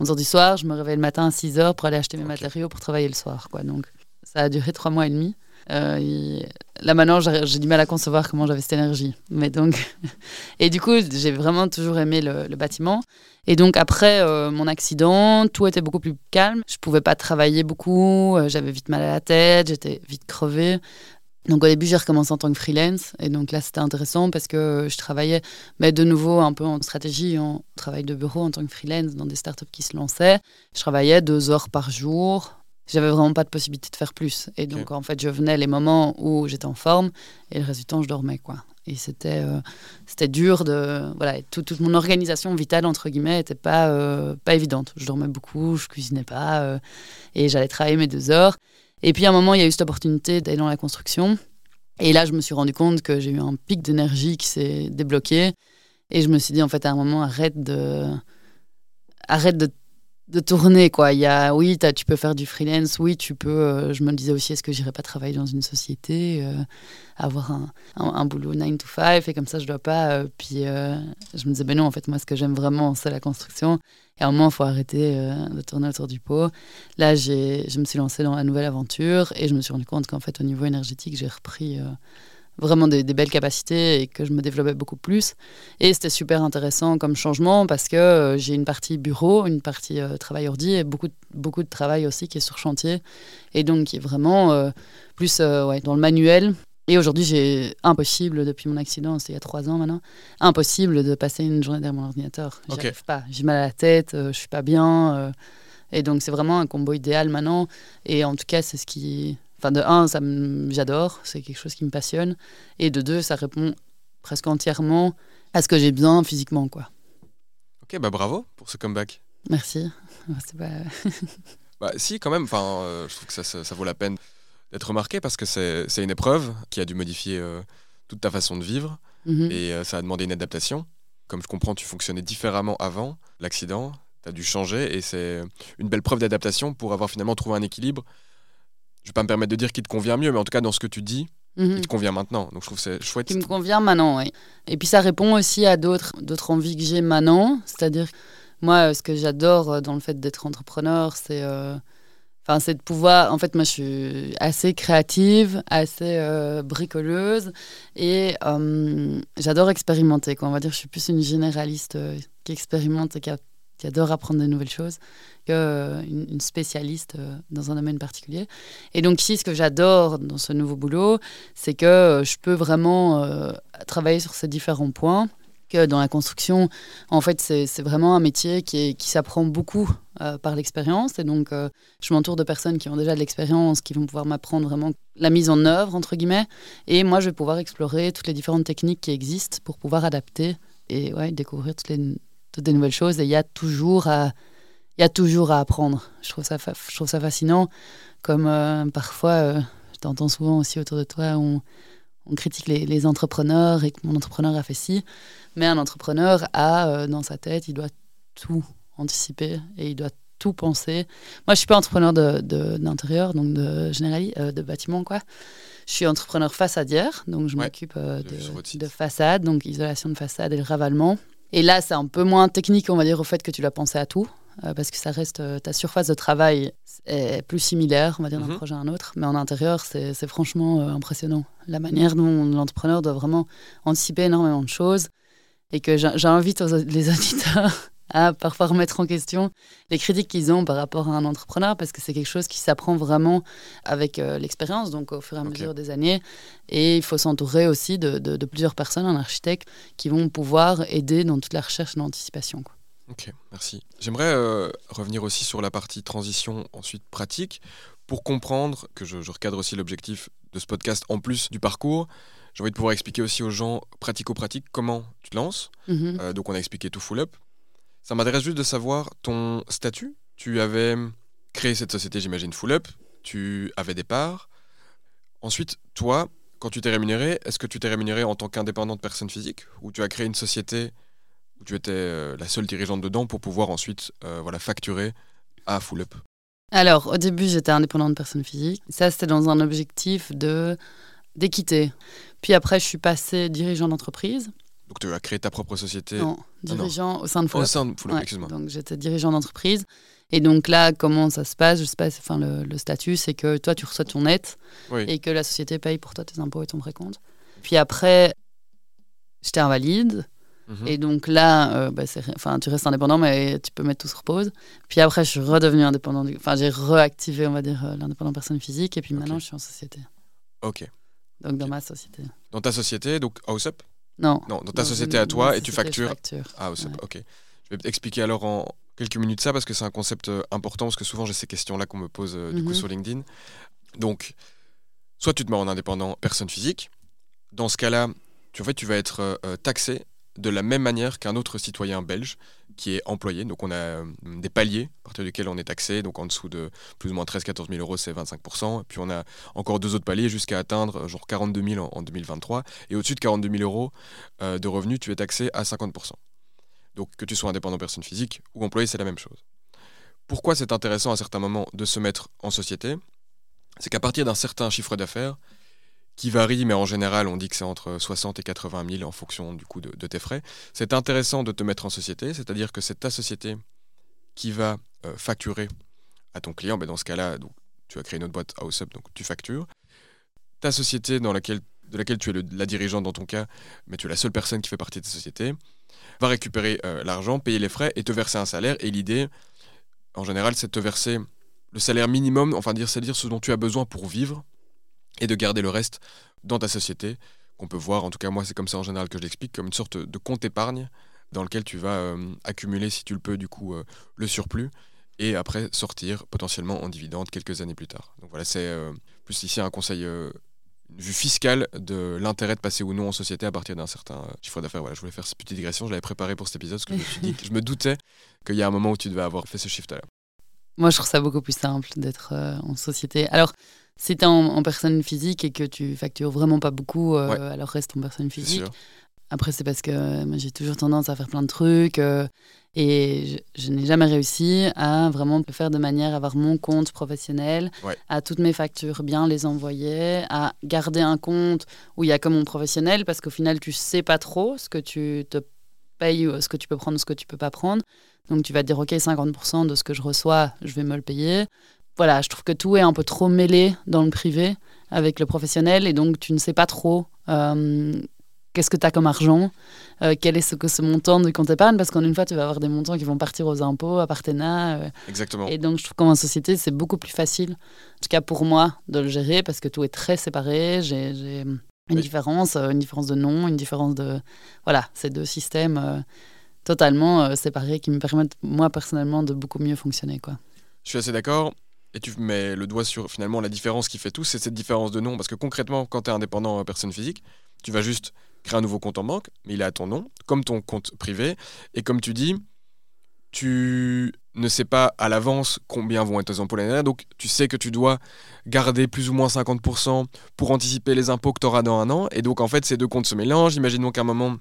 11h euh, du soir, je me réveillais le matin à 6h pour aller acheter mes matériaux pour travailler le soir. Quoi. Donc, ça a duré trois mois et demi. Euh, là maintenant, j'ai du mal à concevoir comment j'avais cette énergie. Mais donc, et du coup, j'ai vraiment toujours aimé le, bâtiment. Et donc après euh, mon accident, tout était beaucoup plus calme. Je pouvais pas travailler beaucoup. Euh, j'avais vite mal à la tête. J'étais vite crevée. Donc au début, j'ai recommencé en tant que freelance. Et donc là, c'était intéressant parce que je travaillais mais de nouveau un peu en stratégie, en travail de bureau en tant que freelance dans des startups qui se lançaient. Je travaillais deux heures par jour j'avais vraiment pas de possibilité de faire plus. Et donc, en fait, je venais les moments où j'étais en forme et le résultat, je dormais, quoi. Et c'était euh, c'était dur de... Voilà, toute mon organisation vitale, entre guillemets, n'était pas, euh, pas évidente. Je dormais beaucoup, je cuisinais pas euh, et j'allais travailler mes deux heures. Et puis, à un moment, il y a eu cette opportunité d'aller dans la construction. Et là, je me suis rendu compte que j'ai eu un pic d'énergie qui s'est débloqué. Et je me suis dit, en fait, à un moment, arrête de... Arrête de de tourner quoi. Il y a oui tu peux faire du freelance oui tu peux euh, je me disais aussi est-ce que j'irai pas travailler dans une société euh, avoir un, un, boulot 9 to 5 et comme ça je dois pas euh, puis je me disais ben non en fait moi ce que j'aime vraiment c'est la construction. Et à un moment il faut arrêter de tourner autour du pot. Là j'ai je me suis lancée dans la nouvelle aventure et je me suis rendu compte qu'en fait au niveau énergétique j'ai repris vraiment des, belles capacités et que je me développais beaucoup plus. Et c'était super intéressant comme changement parce que euh, j'ai une partie bureau, une partie euh, travail ordi et beaucoup, beaucoup de travail aussi qui est sur chantier et donc qui est vraiment euh, plus ouais, dans le manuel. Et aujourd'hui, j'ai impossible, depuis mon accident, c'est il y a trois ans maintenant, impossible de passer une journée derrière mon ordinateur. J'y arrive pas. J'ai mal à la tête, je suis pas bien. et donc, c'est vraiment un combo idéal maintenant. Et en tout cas, c'est ce qui Enfin, de un, ça j'adore, c'est quelque chose qui me passionne. Et de deux, ça répond presque entièrement à ce que j'ai besoin physiquement. quoi. Ok, bah bravo pour ce comeback. Merci. bah, si, quand même, enfin, euh, je trouve que ça, ça, vaut la peine d'être remarqué parce que c'est une épreuve qui a dû modifier euh, toute ta façon de vivre mhm. et euh, ça a demandé une adaptation. Comme je comprends, tu fonctionnais différemment avant l'accident, tu as dû changer et c'est une belle preuve d'adaptation pour avoir finalement trouvé un équilibre je vais pas me permettre de dire qu'il te convient mieux, mais en tout cas, dans ce que tu dis, Mhm. il te convient maintenant. Donc je trouve c'est chouette. Qui me convient maintenant, oui. Et puis ça répond aussi à d'autres d'autres envies que j'ai maintenant. C'est-à-dire, moi, ce que j'adore euh, dans le fait d'être entrepreneur, c'est euh, enfin, c'est de pouvoir. En fait, moi, je suis assez créative, assez euh, bricoleuse et euh, j'adore expérimenter. Quoi. On va dire, je suis plus une généraliste qui expérimente et qui, a- qui adore apprendre de nouvelles choses que euh, spécialiste euh, dans un domaine particulier. Et donc ici, ce que j'adore dans ce nouveau boulot, c'est que euh, je peux vraiment travailler sur ces différents points. Que dans la construction, en fait, c'est vraiment un métier qui, s'apprend beaucoup par l'expérience. Et donc, je m'entoure de personnes qui ont déjà de l'expérience, qui vont pouvoir m'apprendre vraiment la mise en œuvre, entre guillemets. Et moi, je vais pouvoir explorer toutes les différentes techniques qui existent pour pouvoir adapter et découvrir toutes, les, toutes des nouvelles choses. Et il y a toujours à, il y a toujours à apprendre. Je trouve ça, je trouve ça fascinant. Comme euh, parfois, euh, je t'entends souvent aussi autour de toi, on, on critique les, les entrepreneurs et que mon entrepreneur a fait ci. Mais un entrepreneur a euh, dans sa tête, il doit tout anticiper et il doit tout penser. Moi, je suis pas entrepreneur de- de- d'intérieur, donc de générali, euh, de bâtiment, quoi. Je suis entrepreneur façadière, donc je Ouais, m'occupe de, de façade, donc isolation de façade et le ravalement. Et là, c'est un peu moins technique, on va dire, au fait que tu dois penser à tout, euh, parce que ça reste euh, ta surface de travail est plus similaire, on va dire, d'un Mhm. projet à un autre. Mais en intérieur, c'est franchement euh, impressionnant. La manière dont l'entrepreneur doit vraiment anticiper énormément de choses et que j'in- j'invite les auditeurs à parfois remettre en question les critiques qu'ils ont par rapport à un entrepreneur parce que c'est quelque chose qui s'apprend vraiment avec euh, l'expérience, donc au fur et à mesure des années. Et il faut s'entourer aussi de, de- de plusieurs personnes, un architecte, qui vont pouvoir aider dans toute la recherche et l'anticipation. Ok, merci. J'aimerais euh, revenir aussi sur la partie transition, ensuite pratique, pour comprendre que je, je recadre aussi l'objectif de ce podcast en plus du parcours. J'ai envie de pouvoir expliquer aussi aux gens pratico-pratique comment tu te lances. Mhm. Euh, donc on a expliqué tout full up. Ça m'intéresse juste de savoir ton statut. Tu avais créé cette société, j'imagine, full up. Tu avais des parts. Ensuite, toi, quand tu t'es rémunéré, est-ce que tu t'es rémunéré en tant qu'indépendante personne physique? Ou tu as créé une société où tu étais euh, la seule dirigeante dedans pour pouvoir ensuite euh, voilà, facturer à full up? Alors, au début, j'étais indépendante personne physique. Ça, c'était dans un objectif de d'équité. Puis après, je suis passée dirigeant d'entreprise. Donc tu as créé ta propre société Non, dirigeant au sein de au Full sein de full Ouais, excuse-moi. Donc j'étais dirigeant d'entreprise. Et donc là, comment ça se passe? Je sais pas, enfin, le, le statut, c'est que toi, tu reçois ton net Oui. et que la société paye pour toi tes impôts et ton précompte. Puis après, j'étais invalide. Mhm. Et donc là, euh, bah, enfin, tu restes indépendant, mais tu peux mettre tout sur pause. Puis après, je suis redevenue indépendant. du- Enfin, j'ai réactivé, on va dire, euh, l'indépendant personne physique. Et puis maintenant, je suis en société. Ok. Donc dans ma société. Dans ta société, donc House Up? Non. Non, dans ta Dans société à toi et tu factures facture. Ah, Ouais. ok. Je vais t'expliquer alors en quelques minutes ça parce que c'est un concept euh, important parce que souvent j'ai ces questions-là qu'on me pose euh, du coup Mhm. sur LinkedIn. Donc, soit tu te mets en indépendant personne physique. Dans ce cas-là, tu, en fait, tu vas être euh, taxé de la même manière qu'un autre citoyen belge qui est employé. Donc on a euh, des paliers à partir duquel on est taxé. Donc en dessous de plus ou moins 13-14 000 euros, c'est 25%. Et puis on a encore deux autres paliers jusqu'à atteindre euh, genre 42 000 en, en 2023. Et au-dessus de 42 000 euros euh, de revenus, tu es taxé à 50%. Donc que tu sois indépendant personne physique ou employé, c'est la même chose. Pourquoi c'est intéressant à certains moments de se mettre en société? C'est qu'à partir d'un certain chiffre d'affaires, qui varie, mais en général, on dit que c'est entre 60 et 80 000 en fonction du coût de, tes frais. C'est intéressant de te mettre en société, c'est-à-dire que c'est ta société qui va euh, facturer à ton client. Ben dans ce cas-là, tu as créé une autre boîte House Up, donc tu factures. Ta société de laquelle tu es la dirigeante dans ton cas, mais tu es la seule personne qui fait partie de ta société, va récupérer euh, l'argent, payer les frais et te verser un salaire. Et l'idée, en général, c'est de te verser le salaire minimum, enfin dire, c'est dire ce dont tu as besoin pour vivre et de garder le reste dans ta société, qu'on peut voir, en tout cas moi c'est comme ça en général que je l'explique, comme une sorte de compte épargne dans lequel tu vas euh, accumuler, si tu le peux, du coup, euh, le surplus et après sortir potentiellement en dividende quelques années plus tard. Donc voilà, c'est euh, plus ici un conseil, une vue fiscale de l'intérêt de passer ou non en société à partir d'un certain chiffre d'affaires. Voilà, je voulais faire cette petite digression, je l'avais préparé pour cet épisode parce que je me, je me doutais qu'il y a un moment où tu devais avoir fait ce shift-là. Moi, je trouve ça beaucoup plus simple d'être en société. Alors, si tu es en, en personne physique et que tu factures vraiment pas beaucoup, euh, Ouais. alors reste en personne physique. Après, c'est parce que euh, moi, j'ai toujours tendance à faire plein de trucs. euh, Et je, n'ai jamais réussi à vraiment le faire de manière à avoir mon compte professionnel, à toutes mes factures bien les envoyer, à garder un compte où il y a que mon professionnel, parce qu'au final, tu sais pas trop ce que tu te payes, ce que tu peux prendre, ce que tu peux pas prendre. Donc tu vas te dire, OK, 50% de ce que je reçois, je vais me le payer. Voilà, je trouve que tout est un peu trop mêlé dans le privé avec le professionnel, et donc tu ne sais pas trop euh, qu'est-ce que tu as comme argent, euh, quel est ce que ce montant de compte épargne, parce qu'en une fois, tu vas avoir des montants qui vont partir aux impôts, à Partena. Euh. Exactement. Et donc, je trouve qu'en société, c'est beaucoup plus facile, en tout cas pour moi, de le gérer, parce que tout est très séparé. J'ai une différence, une différence de nom, une différence de... Voilà, ces deux systèmes totalement séparés qui me permettent, moi, personnellement, de beaucoup mieux fonctionner. Quoi. Je suis assez d'accord. Et tu mets le doigt sur finalement la différence qui fait tout, c'est cette différence de nom. Parce que concrètement, quand tu es indépendant personne physique, tu vas juste créer un nouveau compte en banque, mais il est à ton nom, comme ton compte privé. Et comme tu dis, tu ne sais pas à l'avance combien vont être tes impôts l'année donc tu sais que tu dois garder plus ou moins 50% pour anticiper les impôts que tu auras dans un an. Et donc en fait, ces deux comptes se mélangent. Imaginons qu'à un moment,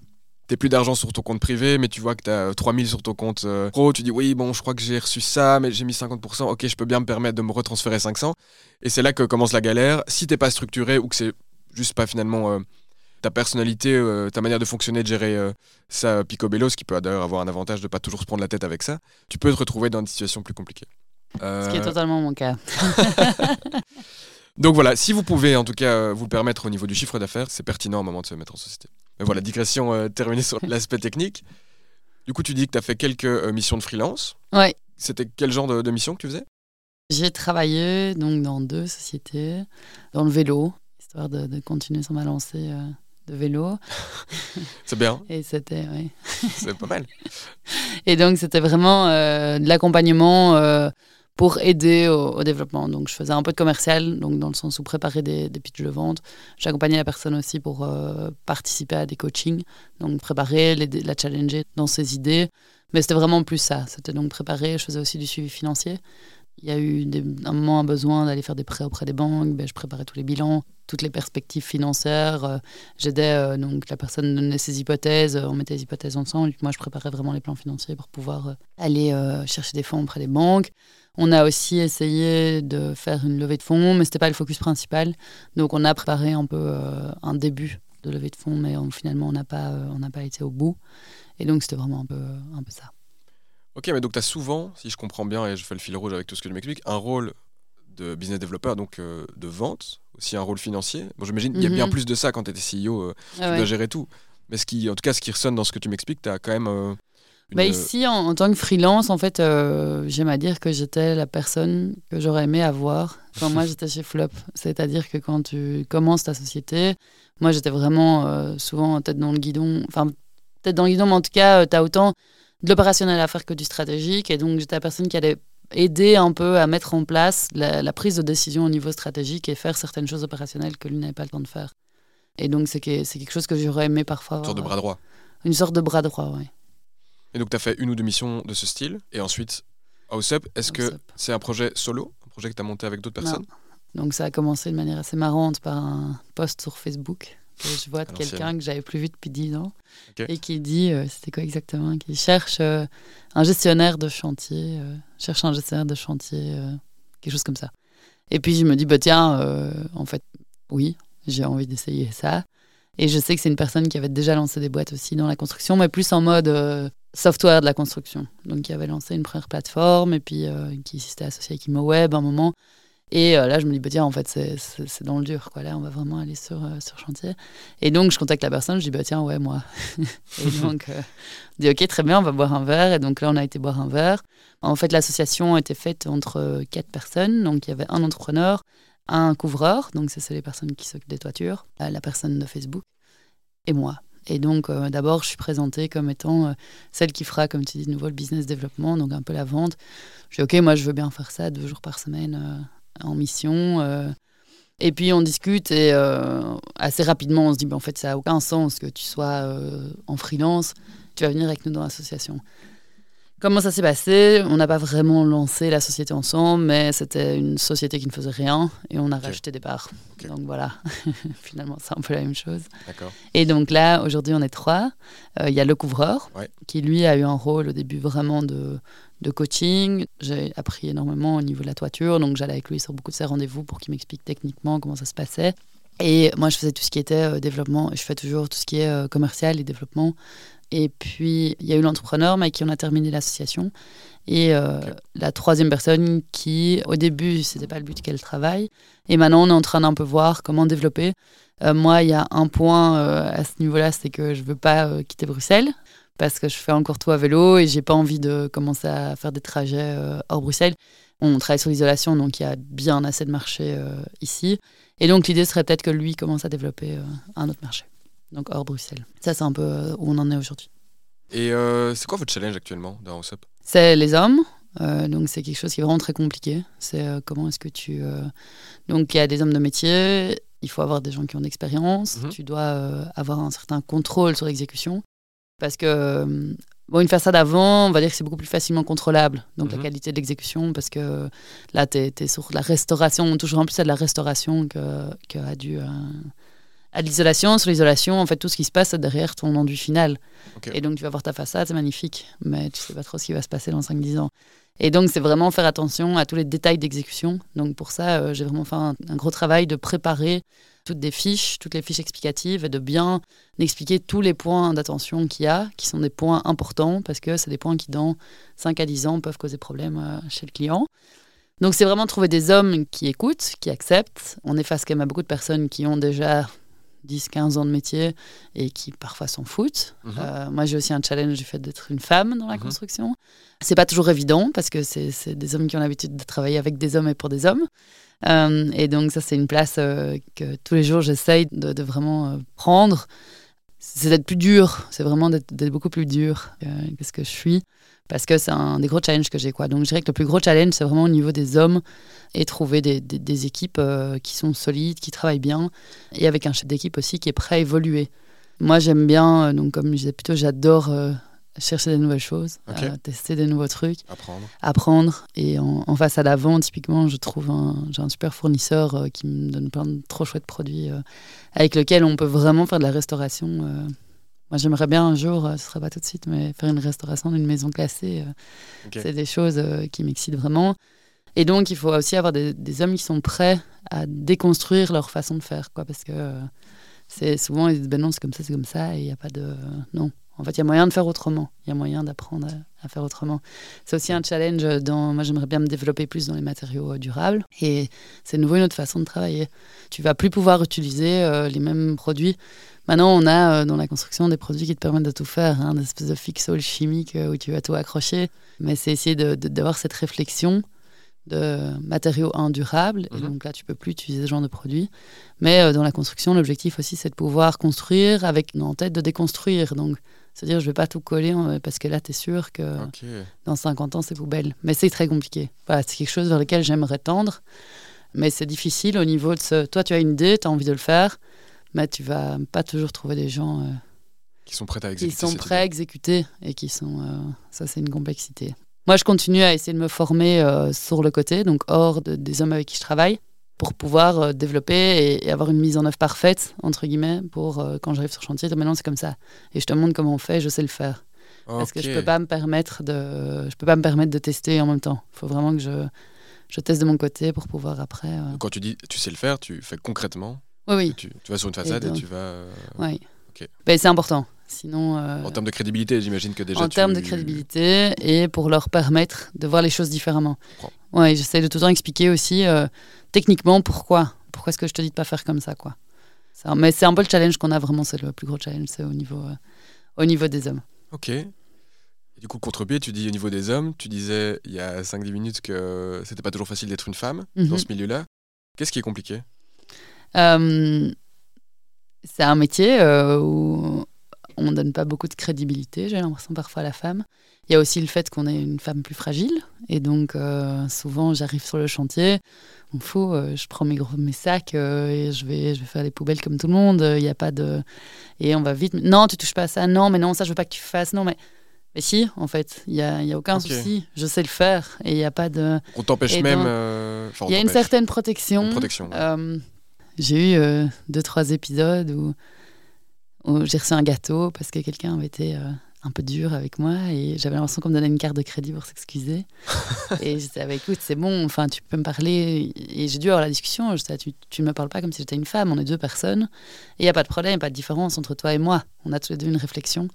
tu plus d'argent sur ton compte privé, mais tu vois que tu as 3000 sur ton compte euh, pro, tu dis oui, bon, je crois que j'ai reçu ça, mais j'ai mis 50%, ok, je peux bien me permettre de me retransférer 500. Et c'est là que commence la galère. Si t'es pas structuré ou que c'est juste pas finalement euh, ta personnalité, euh, ta manière de fonctionner, de gérer ça picobello, ce qui peut d'ailleurs avoir un avantage de pas toujours se prendre la tête avec ça, tu peux te retrouver dans des situations plus compliquées. Ce qui est totalement mon cas. Donc voilà, si vous pouvez en tout cas vous le permettre au niveau du chiffre d'affaires, c'est pertinent au moment de se mettre en société. Mais voilà, digression terminée sur l'aspect technique. Du coup, tu dis que tu as fait quelques missions de freelance. Ouais. C'était quel genre de, de mission que tu faisais? J'ai travaillé donc dans deux sociétés, dans le vélo, histoire de, de continuer sur ma lancée de vélo. C'est bien. Et c'était, oui. C'est pas mal. Et donc, c'était vraiment euh, de l'accompagnement euh, pour aider au, développement. Donc, je faisais un peu de commercial, donc dans le sens où préparer des, des pitchs de vente. J'accompagnais la personne aussi pour euh, participer à des coachings, donc préparer, la challenger dans ses idées. Mais c'était vraiment plus ça. C'était donc préparer. Je faisais aussi du suivi financier. Il y a eu un moment un besoin d'aller faire des prêts auprès des banques. Ben, je préparais tous les bilans, toutes les perspectives financières. Euh, j'aidais euh, donc la personne donner ses hypothèses. On mettait les hypothèses ensemble. Moi, je préparais vraiment les plans financiers pour pouvoir aller chercher des fonds auprès des banques. On a aussi essayé de faire une levée de fonds, mais ce n'était pas le focus principal. Donc, on a préparé un peu un début de levée de fonds, mais finalement, on n'a pas, on n'a pas été au bout. Et donc, c'était vraiment un peu, un peu ça. Ok, mais donc tu as souvent, si je comprends bien et je fais le fil rouge avec tout ce que tu m'expliques, un rôle de business developer, donc euh, de vente, aussi un rôle financier. Bon, j'imagine qu'il y a bien mhm. plus de ça quand tu étais CEO, euh, ah tu dois gérer tout. Mais ce qui, en tout cas, ce qui ressonne dans ce que tu m'expliques, tu as quand même. Euh, bah ici, en, tant que freelance, en fait, j'aime à dire que j'étais la personne que j'aurais aimé avoir quand moi j'étais chez Flop. C'est-à-dire que quand tu commences ta société, moi j'étais vraiment souvent tête dans le guidon. Enfin, tête dans le guidon, mais en tout cas, tu as autant de l'opérationnel à faire que du stratégique. Et donc, j'étais la personne qui allait aider un peu à mettre en place la, prise de décision au niveau stratégique et faire certaines choses opérationnelles que lui n'avait pas le temps de faire. Et donc, c'est quelque chose que j'aurais aimé parfois. Une sorte de bras droit. Une sorte de bras droit, oui. Et donc, tu as fait une ou deux missions de ce style. Et ensuite, House Up, est-ce que c'est un projet solo? Un projet que tu as monté avec d'autres personnes? Donc, ça a commencé de manière assez marrante par un post sur Facebook. Que je vois de quelqu'un que j'avais plus vu depuis 10 ans et qui dit, euh, c'était quoi exactement? Qui cherche euh, un gestionnaire de chantier, euh, cherche un gestionnaire de chantier, quelque chose comme ça. Et puis je me dis, bah tiens, en fait, oui, j'ai envie d'essayer ça. Et je sais que c'est une personne qui avait déjà lancé des boîtes aussi dans la construction, mais plus en mode software de la construction. Donc qui avait lancé une première plateforme et puis qui s'était associé avec ImoWeb à un moment. Et euh, là, je me dis, bah, tiens, en fait, c'est dans le dur. Quoi. Là, on va vraiment aller sur, euh, sur chantier. Et donc, je contacte la personne, je dis, bah, tiens, ouais, moi. et donc, euh, je dis, ok, très bien, on va boire un verre. Et donc là, on a été boire un verre. En fait, l'association a été faite entre quatre personnes. Donc, il y avait un entrepreneur, un couvreur, donc c'est les personnes qui s'occupent des toitures, la personne de Facebook, et moi. Et donc, d'abord, je suis présentée comme étant celle qui fera, comme tu dis de nouveau, le business développement, donc un peu la vente. Je dis, OK, moi, je veux bien faire ça deux jours par semaine en mission. Euh. et puis on discute et euh, assez rapidement on se dit ben, en fait ça n'a aucun sens que tu sois euh, en freelance, tu vas venir avec nous dans l'association. Comment ça s'est passé? On n'a pas vraiment lancé la société ensemble, mais c'était une société qui ne faisait rien et on a racheté des parts. Donc voilà, finalement c'est un peu la même chose. Et donc là, aujourd'hui on est trois. Euh, il y a le couvreur qui lui a eu un rôle au début vraiment de, de coaching. J'ai appris énormément au niveau de la toiture, donc j'allais avec lui sur beaucoup de ses rendez-vous pour qu'il m'explique techniquement comment ça se passait. Et moi, je faisais tout ce qui était euh, développement. Je fais toujours tout ce qui est euh, commercial et développement. Et puis, il y a eu l'entrepreneur, mais avec qui on a terminé l'association. Et euh, la troisième personne qui, au début, c'était pas le but qu'elle travaille. Et maintenant, on est en train d'un peu voir comment développer. moi, il y a un point à ce niveau-là, c'est que je veux pas quitter Bruxelles parce que je fais encore tout à vélo et j'ai pas envie de commencer à faire des trajets hors Bruxelles. On travaille sur l'isolation, donc il y a bien assez de marché ici. Et donc l'idée serait peut-être que lui commence à développer euh, un autre marché, donc hors Bruxelles. Ça, c'est un peu euh, où on en est aujourd'hui. Et euh, c'est quoi votre challenge actuellement dans House C'est les hommes. donc c'est quelque chose qui est vraiment très compliqué. C'est comment est-ce que tu... Donc il y a des hommes de métier, il faut avoir des gens qui ont d'expérience, mhm. tu dois avoir un certain contrôle sur l'exécution. Parce que Bon, une façade avant, on va dire que c'est beaucoup plus facilement contrôlable, donc la mhm. qualité de l'exécution, parce que là, tu es, sur la restauration, toujours en plus à de la restauration que, que du, euh, à de l'isolation. Sur l'isolation, en fait, tout ce qui se passe derrière ton enduit final. Et donc, tu vas voir ta façade, c'est magnifique, mais tu sais pas trop ce qui va se passer dans 5-10 ans. Et donc, c'est vraiment faire attention à tous les détails d'exécution. Donc, pour ça, euh, j'ai vraiment fait un, gros travail de préparer toutes des fiches, toutes les fiches explicatives et de bien expliquer tous les points d'attention qu'il y a, qui sont des points importants parce que c'est des points qui, dans 5 à 10 ans, peuvent causer problème euh, chez le client. Donc, c'est vraiment trouver des hommes qui écoutent, qui acceptent. On est face quand même à beaucoup de personnes qui ont déjà 10-15 ans de métier et qui parfois s'en foutent. Mhm. Euh, moi, j'ai aussi un challenge du fait d'être une femme dans la mhm. construction. C'est pas toujours évident parce que c'est des hommes qui ont l'habitude de travailler avec des hommes et pour des hommes. Euh, et donc, ça, c'est une place euh, que tous les jours, j'essaye de, de, vraiment prendre. C'est d'être plus dur, c'est vraiment d'être beaucoup plus dur que ce que je suis parce que c'est un des gros challenges que j'ai. quoi. Donc je dirais que le plus gros challenge, c'est vraiment au niveau des hommes et trouver des, des, équipes euh, qui sont solides, qui travaillent bien, et avec un chef d'équipe aussi qui est prêt à évoluer. Moi, j'aime bien, euh, donc comme je disais plutôt, j'adore euh, chercher des nouvelles choses, tester des nouveaux trucs, apprendre. apprendre. Et en, face à l'avant, typiquement, je trouve un, j'ai un super fournisseur qui me donne plein de trop chouettes produits avec lesquels on peut vraiment faire de la restauration moi, j'aimerais bien un jour, euh, ce ne sera pas tout de suite, mais faire une restauration d'une maison classée. Euh, c'est des choses euh, qui m'excitent vraiment. Et donc, il faut aussi avoir des, hommes qui sont prêts à déconstruire leur façon de faire, quoi, parce que c'est souvent ils disent ben non, c'est comme ça, c'est comme ça, et il n'y a pas de non. En fait, il y a moyen de faire autrement. Il y a moyen d'apprendre à, faire autrement. C'est aussi un challenge dans. Moi, j'aimerais bien me développer plus dans les matériaux durables. Et c'est nouveau une autre façon de travailler. Tu vas plus pouvoir utiliser les mêmes produits Maintenant, on a euh, dans la construction des produits qui te permettent de tout faire, hein, des espèces de fixoles chimiques euh, où tu vas tout accrocher. Mais c'est essayer d'avoir cette réflexion de matériaux indurables. Et mhm. donc là, tu peux plus utiliser ce genre de produits. Mais euh, dans la construction, l'objectif aussi, c'est de pouvoir construire avec en tête de déconstruire. Donc, c'est-à-dire, je vais pas tout coller parce que là, tu es sûr que dans 50 ans, c'est poubelle. Mais c'est très compliqué. c'est quelque chose vers lequel j'aimerais tendre. Mais c'est difficile au niveau de ce. Toi, tu as une idée, tu as envie de le faire mais tu vas pas toujours trouver des gens euh, qui sont prêts à exécuter. Qui sont prêts à exécuter et qui sont. Euh, ça, c'est une complexité. Moi, je continue à essayer de me former euh, sur le côté, donc hors des hommes avec qui je travaille, pour pouvoir développer et, avoir une mise en œuvre parfaite, entre guillemets, pour quand j'arrive sur chantier. Maintenant, c'est comme ça. Et je te montre comment on fait, je sais le faire. Parce que je peux pas me permettre de, je peux pas me permettre de tester en même temps. Il faut vraiment que je, je teste de mon côté pour pouvoir après. Quand tu dis tu sais le faire, tu fais concrètement oui, oui. Tu, vas sur une façade et, tu vas. Euh, oui. Ben, c'est important. Sinon, euh, En termes de crédibilité, j'imagine que déjà. En termes de crédibilité et pour leur permettre de voir les choses différemment. Oui, j'essaie de tout le temps expliquer aussi euh, techniquement pourquoi. Pourquoi est-ce que je te dis de pas faire comme ça, quoi. Mais c'est un peu le challenge qu'on a vraiment, c'est le plus gros challenge, c'est au niveau, au niveau des hommes. Ok. Et du coup, contre-pied, tu dis au niveau des hommes, tu disais il y a 5-10 minutes que c'était pas toujours facile d'être une femme dans mhm. ce milieu-là. Qu'est-ce qui est compliqué? Euh, c'est un métier euh, où on ne donne pas beaucoup de crédibilité, j'ai l'impression parfois à la femme. Il y a aussi le fait qu'on est une femme plus fragile. Et donc, euh, souvent, j'arrive sur le chantier, on fout, je prends mes, gros, mes sacs et je vais, je vais faire les poubelles comme tout le monde. Il n'y a pas de. Et on va vite. Non, tu touches pas à ça. Non, mais non, ça, je veux pas que tu fasses. Non, mais. Mais si, en fait, il n'y a, y a aucun souci. Je sais le faire et il n'y a pas de. On t'empêche même. Il y a une certaine protection. Une protection. ouais. J'ai eu euh, deux, trois épisodes où, où j'ai reçu un gâteau parce que quelqu'un avait été euh, un peu dur avec moi et j'avais l'impression qu'on me donnait une carte de crédit pour s'excuser. et j'étais, écoute, c'est bon, enfin, tu peux me parler. Et j'ai dû avoir la discussion. Je disais, ah, tu, tu ne me parles pas comme si j'étais une femme, on est deux personnes. Et il n'y a pas de problème, pas de différence entre toi et moi. On a tous les deux une réflexion.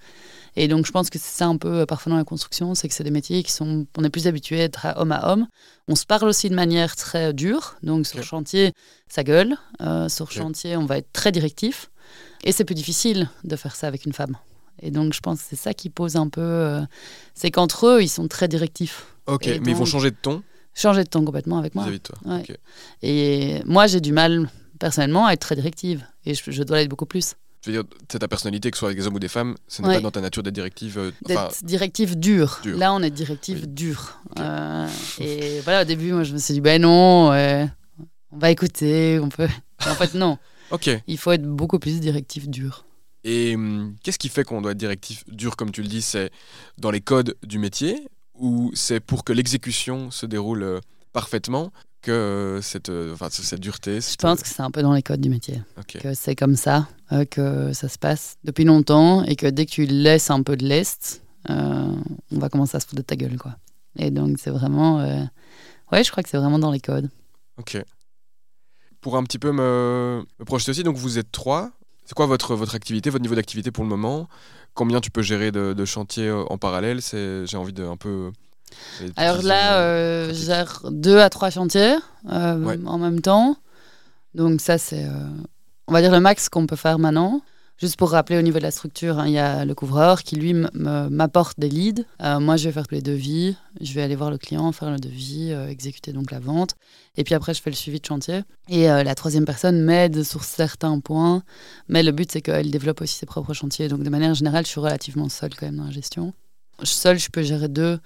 Et donc, je pense que c'est ça un peu euh, parfois dans la construction, c'est que c'est des métiers qui sont. On est plus habitué à être homme à homme. On se parle aussi de manière très dure. Donc, sur Ok. chantier, ça gueule. Euh, sur Ok. chantier, on va être très directif. Et c'est plus difficile de faire ça avec une femme. Et donc, je pense que c'est ça qui pose un peu. euh, c'est qu'entre eux, ils sont très directifs. Ok, mais ils vont changer de ton? Changer de ton complètement avec moi. vis-à-vis de toi. Ouais. Et moi, j'ai du mal, personnellement, à être très directive. Et je, je dois l'être beaucoup plus. Je veux dire, c'est ta personnalité, que ce soit avec des hommes ou des femmes, ce n'est Ouais. pas dans ta nature d'être directive. euh, D'être enfin, directive dure. dure. Là, on est directive Oui. dure. Ok. Euh, et voilà, au début, moi, je me suis dit, ben non, euh, on va écouter, on peut. En fait, non. ok. Il faut être beaucoup plus directive dure. Et hum, qu'est-ce qui fait qu'on doit être directif dur, comme tu le dis C'est dans les codes du métier ou c'est pour que l'exécution se déroule euh, parfaitement? Que euh, cette, euh, enfin, cette dureté Je pense que c'est un peu dans les codes du métier. Que c'est comme ça, euh, que ça se passe depuis longtemps et que dès que tu laisses un peu de l'Est, euh, on va commencer à se foutre de ta gueule, quoi. Et donc, c'est vraiment. euh, Ouais, je crois que c'est vraiment dans les codes. Ok. Pour un petit peu me, me projeter aussi, donc vous êtes trois. C'est quoi votre, votre activité, votre niveau d'activité pour le moment? Combien tu peux gérer de, de chantiers en parallèle? J'ai envie de un peu. Alors là, euh, euh, je pratiques. gère deux à trois chantiers euh, Ouais. en même temps. Donc ça, c'est, euh, on va dire, le max qu'on peut faire maintenant. Juste pour rappeler au niveau de la structure, hein, il y a le couvreur qui, lui, m'apporte des leads. Euh, moi, je vais faire les devis. Je vais aller voir le client, faire le devis, euh, exécuter donc la vente. Et puis après, je fais le suivi de chantier. Et euh, la troisième personne m'aide sur certains points. Mais le but, c'est qu'elle développe aussi ses propres chantiers. Donc de manière générale, je suis relativement seule quand même dans la gestion. Seule, je peux gérer deux,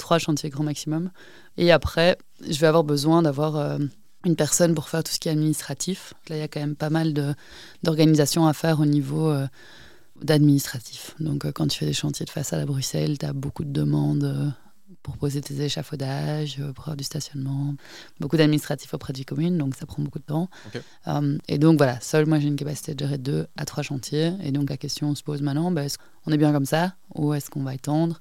trois chantiers grand maximum. Et après, je vais avoir besoin d'avoir euh, une personne pour faire tout ce qui est administratif. Là, il y a quand même pas mal de- d'organisation à faire au niveau euh, d'administratif. Donc, euh, quand tu fais des chantiers de façade à Bruxelles, tu as beaucoup de demandes euh, pour poser tes échafaudages, pour avoir du stationnement, beaucoup d'administratifs auprès des communes, donc ça prend beaucoup de temps. Euh, et donc, voilà, seule, moi, j'ai une capacité de gérer deux à trois chantiers. Et donc, la question se pose maintenant, ben, est-ce qu'on est bien comme ça ou est-ce qu'on va étendre?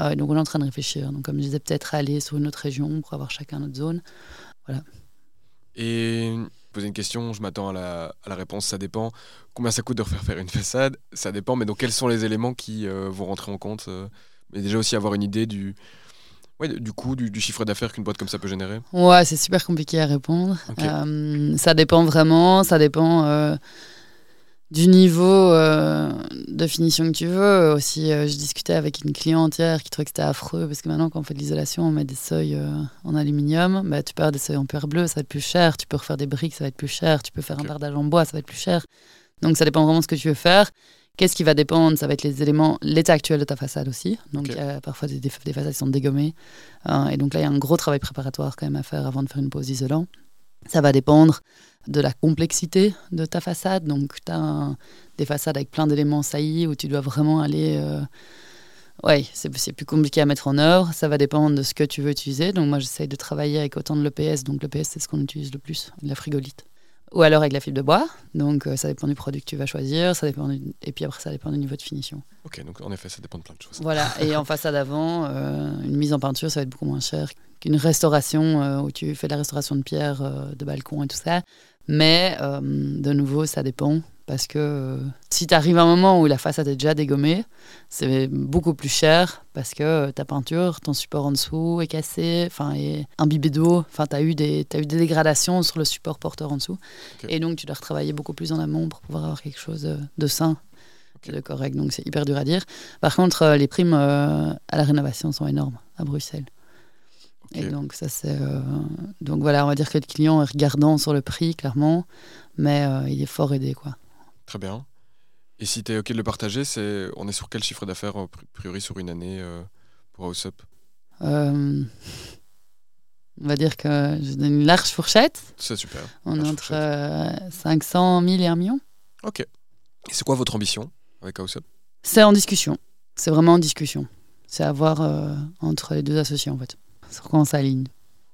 Euh, donc, on est en train de réfléchir. Donc, comme je disais, peut-être aller sur une autre région pour avoir chacun notre zone. Et poser une question, je m'attends à la, à la réponse, ça dépend. Combien ça coûte de refaire faire une façade Ça dépend, mais donc quels sont les éléments qui euh, vont rentrer en compte euh, Mais déjà aussi avoir une idée du, ouais, du coût, du, du chiffre d'affaires qu'une boîte comme ça peut générer? Ouais, c'est super compliqué à répondre. Euh, ça dépend vraiment, ça dépend euh, du niveau euh, de finition que tu veux. Aussi, euh, je discutais avec une cliente hier qui trouvait que c'était affreux parce que maintenant, quand on fait de l'isolation, on met des seuils euh, en aluminium. Bah, tu peux avoir des seuils en pierre bleue, ça va être plus cher. Tu peux refaire des briques, ça va être plus cher. Tu peux faire un bardage en bois, ça va être plus cher. Donc, ça dépend vraiment de ce que tu veux faire. Qu'est-ce qui va dépendre? Ça va être les éléments, l'état actuel de ta façade aussi. Donc, il y a parfois des, des, des façades qui sont dégommées. Euh, et donc là, il y a un gros travail préparatoire quand même à faire avant de faire une pose isolant. Ça va dépendre de la complexité de ta façade. Donc, tu as des façades avec plein d'éléments saillis où tu dois vraiment aller. Euh... Ouais, c'est plus compliqué à mettre en œuvre. Ça va dépendre de ce que tu veux utiliser. Donc, moi, j'essaye de travailler avec autant de l'EPS. Donc, l'EPS, c'est ce qu'on utilise le plus, la frigolite. Ou alors avec la fibre de bois. Donc, euh, ça dépend du produit que tu vas choisir. Ça dépend du- Et puis après, ça dépend du niveau de finition. Ok, donc en effet, ça dépend de plein de choses. Voilà, et en façade avant, euh, une mise en peinture, ça va être beaucoup moins cher qu'une restauration euh, où tu fais de la restauration de pierre, euh, de balcon et tout ça. Mais de nouveau, ça dépend. Parce que euh, si tu arrives à un moment où la façade est déjà dégommée, c'est beaucoup plus cher parce que euh, ta peinture, ton support en dessous est cassé, enfin est imbibé d'eau, enfin tu as, eu des- t'as eu des dégradations sur le support porteur en dessous. Et donc tu dois retravailler beaucoup plus en amont pour pouvoir avoir quelque chose de, de sain, Ok. de correct. Donc c'est hyper dur à dire. Par contre, euh, les primes euh, à la rénovation sont énormes à Bruxelles. Et donc, ça, c'est. euh, Donc, voilà, on va dire que le client est regardant sur le prix, clairement, mais euh, il est fort aidé, quoi. Très bien. Et si tu es OK de le partager, c'est on est sur quel chiffre d'affaires, a priori, sur une année euh, pour House Up? Euh, On va dire que je donne une large fourchette. C'est super. On est entre euh, 500 000 et 1 million. Ok. Et c'est quoi votre ambition avec House Up? C'est en discussion. C'est vraiment en discussion. C'est à voir euh, entre les deux associés, en fait. Sur quoi on s'aligne.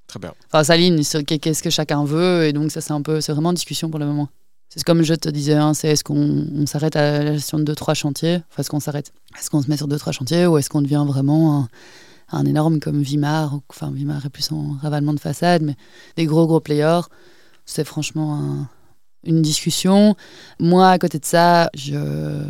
Très bien. Enfin, s'aligne sur qu'est- qu'est-ce que chacun veut. Et donc, ça, c'est un peu, c'est vraiment en discussion pour le moment. C'est comme je te disais, hein, c'est est-ce qu'on on s'arrête à la gestion de deux, trois chantiers? Enfin, est-ce qu'on s'arrête Est-ce qu'on se met sur deux, trois chantiers Ou est-ce qu'on devient vraiment un, énorme comme Vimar Enfin, Vimar est plus en ravalement de façade, mais des gros, gros players. C'est franchement un- une discussion. Moi, à côté de ça, je.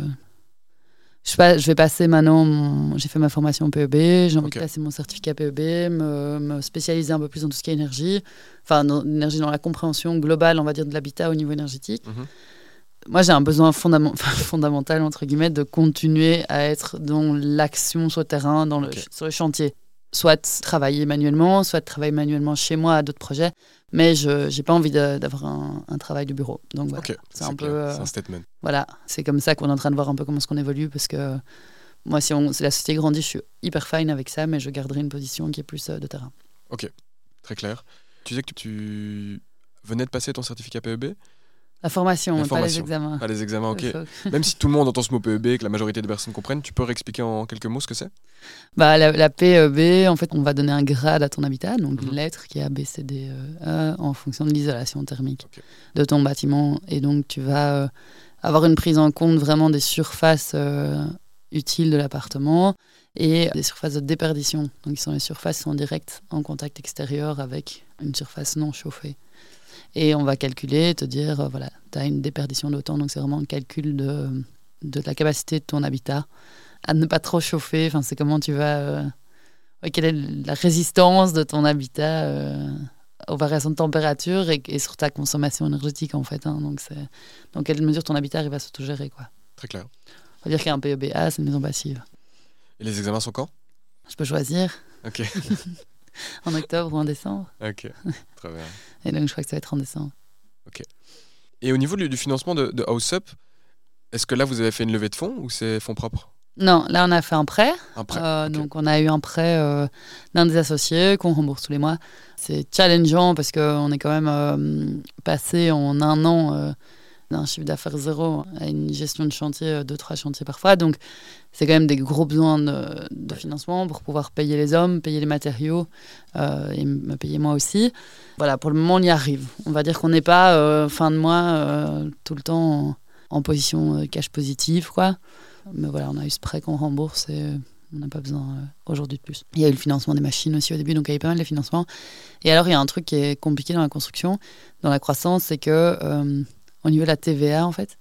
Je, sais pas, je vais passer maintenant, j'ai fait ma formation PEB, j'ai envie de passer mon certificat PEB, me, me spécialiser un peu plus dans tout ce qui est énergie, enfin dans l'énergie dans la compréhension globale, on va dire, de l'habitat au niveau énergétique. Mhm. Moi, j'ai un besoin fondament- fondamental, entre guillemets, de continuer à être dans l'action sur le terrain, dans le, sur le chantier. Soit travailler manuellement, soit travailler manuellement chez moi à d'autres projets, mais je n'ai pas envie d'avoir un, un travail de bureau. Donc voilà. Ok, c'est un peu, euh, un statement. Voilà, c'est comme ça qu'on est en train de voir un peu comment est-ce qu'on évolue parce que moi, si, on, si la société grandit, je suis hyper fine avec ça, mais je garderai une position qui est plus euh, de terrain. Très clair. Tu disais que tu venais de passer ton certificat PEB La formation, La pas les examens. Pas les examens, ok. Même si tout le monde entend ce mot PEB et que la majorité des personnes comprennent, tu peux réexpliquer en quelques mots ce que c'est? Bah, la, la PEB, en fait, on va donner un grade à ton habitat, donc Mhm. une lettre qui est A, B, C, D, E, E, en fonction de l'isolation thermique de ton bâtiment. Et donc, tu vas euh, avoir une prise en compte vraiment des surfaces euh, utiles de l'appartement et des surfaces de déperdition. Donc, qui sont les surfaces qui sont directes en contact extérieur avec une surface non chauffée. Et on va calculer, te dire, euh, voilà, tu as une déperdition d'autant, donc c'est vraiment un calcul de, de la capacité de ton habitat à ne pas trop chauffer. Enfin, c'est comment tu vas. euh, quelle est la résistance de ton habitat euh, aux variations de température et, et sur ta consommation énergétique, en fait. hein. Donc, c'est dans quelle mesure ton habitat arrive à s'autogérer, quoi. Très clair. On va dire qu'un PEBA, c'est une maison passive. Et les examens sont quand? Je peux choisir Ok, en octobre ou en décembre. ok, très bien. Et donc, je crois que ça va être en décembre. Et au niveau du, du financement de, de House Up, est-ce que là vous avez fait une levée de fonds ou c'est fonds propres? Non, là, on a fait un prêt. Un prêt Euh, ok. Donc, on a eu un prêt euh, d'un des associés qu'on rembourse tous les mois. C'est challengeant parce qu'on est quand même euh, passé en un an d'un chiffre d'affaires zéro à une gestion de chantier, euh, deux, trois chantiers parfois. Donc, c'est quand même des gros besoins de, de financement pour pouvoir payer les hommes, payer les matériaux euh, et me payer moi aussi. Voilà, pour le moment, on y arrive. On va dire qu'on n'est pas euh, fin de mois euh, tout le temps en, en position cash positive, quoi. Mais voilà, on a eu ce prêt qu'on rembourse et on n'a pas besoin aujourd'hui de plus. Il y a eu le financement des machines aussi au début, donc il y avait pas mal de financements. Et alors, il y a un truc qui est compliqué dans la construction, dans la croissance, c'est que au niveau de la TVA, en fait,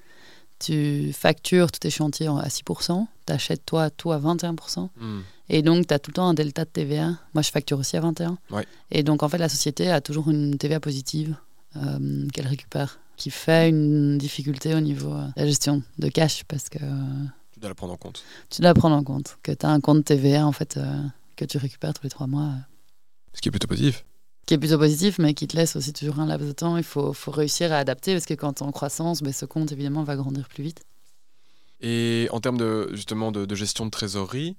tu factures tous tes chantiers à 6%, tu achètes toi tout à 21%, Hmm, et donc tu as tout le temps un delta de TVA. Moi, je facture aussi à 21%. Ouais. Et donc, en fait, la société a toujours une TVA positive euh, qu'elle récupère, qui fait une difficulté au niveau euh, de la gestion de cash, parce que euh, Tu dois la prendre en compte. tu dois prendre en compte que tu as un compte TVA en fait euh, que tu récupères tous les trois mois, euh, Ce qui est plutôt positif. Qui est plutôt positif, mais qui te laisse aussi toujours un laps de temps. Il faut, faut réussir à adapter parce que quand tu es en croissance, ben, ce compte évidemment va grandir plus vite. Et en termes de, justement de, gestion de trésorerie,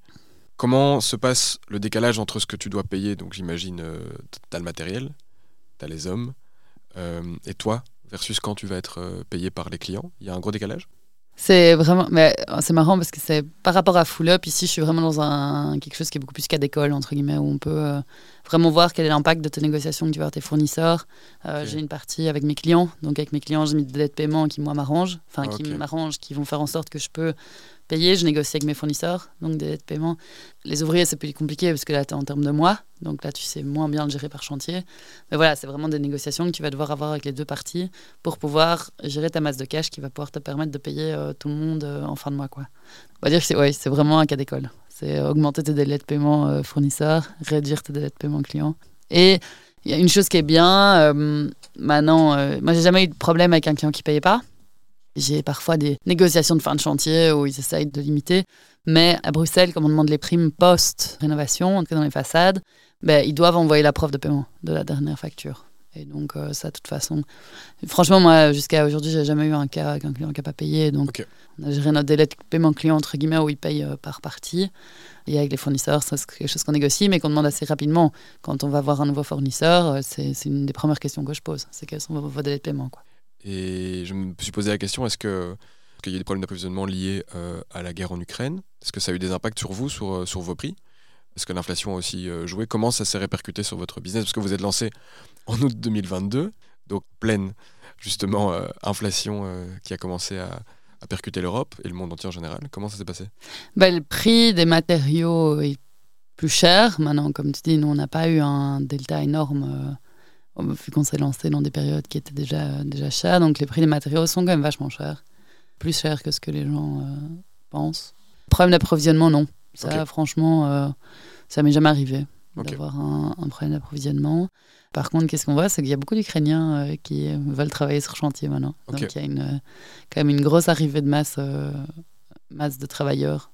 comment se passe le décalage entre ce que tu dois payer Donc j'imagine, tu as le matériel, tu as les hommes, euh, et toi, versus quand tu vas être euh, payé par les clients? Il y a un gros décalage? C'est vraiment, mais euh, c'est marrant parce que c'est par rapport à Full Up ici, je suis vraiment dans un quelque chose qui est beaucoup plus cas d'école entre guillemets où on peut euh, vraiment voir quel est l'impact de tes négociations que tu vas avoir avec tes fournisseurs. Euh. J'ai une partie avec mes clients, donc avec mes clients, j'ai mis des délais de paiement qui moi m'arrangent, enfin qui m'arrangent, qui vont faire en sorte que je peux payer. Je négocie avec mes fournisseurs, donc des de paiement. Les ouvriers c'est plus compliqué parce que là tu es en termes de mois, donc là tu sais moins bien le gérer par chantier. Mais voilà, c'est vraiment des négociations que tu vas devoir avoir avec les deux parties pour pouvoir gérer ta masse de cash qui va pouvoir te permettre de payer euh, tout le monde euh, en fin de mois. Quoi. On va dire que c'est ouais, vraiment un cas d'école. C'est augmenter tes délais de paiement euh, fournisseurs, réduire tes délais de paiement clients. Et il y a une chose qui est bien, maintenant, moi j'ai jamais eu de problème avec un client qui payait pas. J'ai parfois des négociations de fin de chantier où ils essayent de limiter. Mais à Bruxelles, comme on demande les primes post-rénovation, en tout cas dans les façades, ben, ils doivent envoyer la preuve de paiement de la dernière facture. Et donc, euh, ça, de toute façon. Franchement, moi, jusqu'à aujourd'hui, j'ai jamais eu un cas avec un client qui n'a pas payé. Donc, on a géré notre délai de paiement client, entre guillemets, où ils payent euh, par partie. Et avec les fournisseurs, c'est quelque chose qu'on négocie, mais qu'on demande assez rapidement. Quand on va voir un nouveau fournisseur, euh, c'est c'est une des premières questions que je pose. C'est quels sont vos, vos délais de paiement. Quoi. Et je me suis posé la question est-ce qu'il y a eu des problèmes d'approvisionnement liés euh, à la guerre en Ukraine? Est-ce que ça a eu des impacts sur vous, sur, euh, vos prix? Est-ce que l'inflation a aussi joué? Comment ça s'est répercuté sur votre business? Parce que vous êtes lancé en août 2022, donc pleine justement inflation qui a commencé à, percuter l'Europe et le monde entier en général. Comment ça s'est passé? Ben, Le prix des matériaux est plus cher. Maintenant, comme tu dis, nous, on n'a pas eu un delta énorme vu qu'on s'est lancé dans des périodes qui étaient déjà, déjà chères. Donc les prix des matériaux sont quand même vachement chers. Plus chers que ce que les gens euh, pensent. Problème d'approvisionnement, non. Ça, franchement, euh, ça m'est jamais arrivé d'avoir un, problème d'approvisionnement. Par contre, qu'est-ce qu'on voit C'est qu'il y a beaucoup d'Ukrainiens euh, qui veulent travailler sur chantier maintenant. Donc il y a une, quand même une grosse arrivée de masse, masse de travailleurs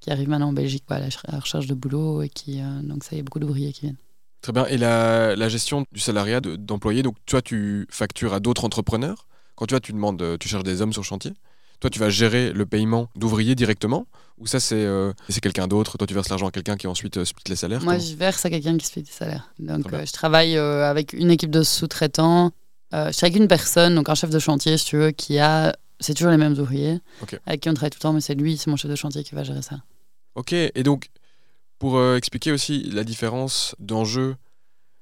qui arrivent maintenant en Belgique à la recherche de boulot. Et qui, donc ça, il y a beaucoup d'ouvriers qui viennent. Très bien. Et la, gestion du salariat d'employés, donc toi, tu factures à d'autres entrepreneurs. Quand tu, vois, tu demandes, euh, tu cherches des hommes sur chantier. Toi, tu vas gérer le paiement d'ouvriers directement ou ça, c'est euh, quelqu'un d'autre? Toi, tu verses l'argent à quelqu'un qui ensuite euh, split les salaires Moi, je verse à quelqu'un qui split les salaires. Donc, je travaille avec une équipe de sous-traitants. je travaille avec une personne, donc un chef de chantier, si tu veux, qui a. C'est toujours les mêmes ouvriers avec qui on travaille tout le temps, mais c'est lui, c'est mon chef de chantier qui va gérer ça. Ok, et donc pour euh, expliquer aussi la différence d'enjeu,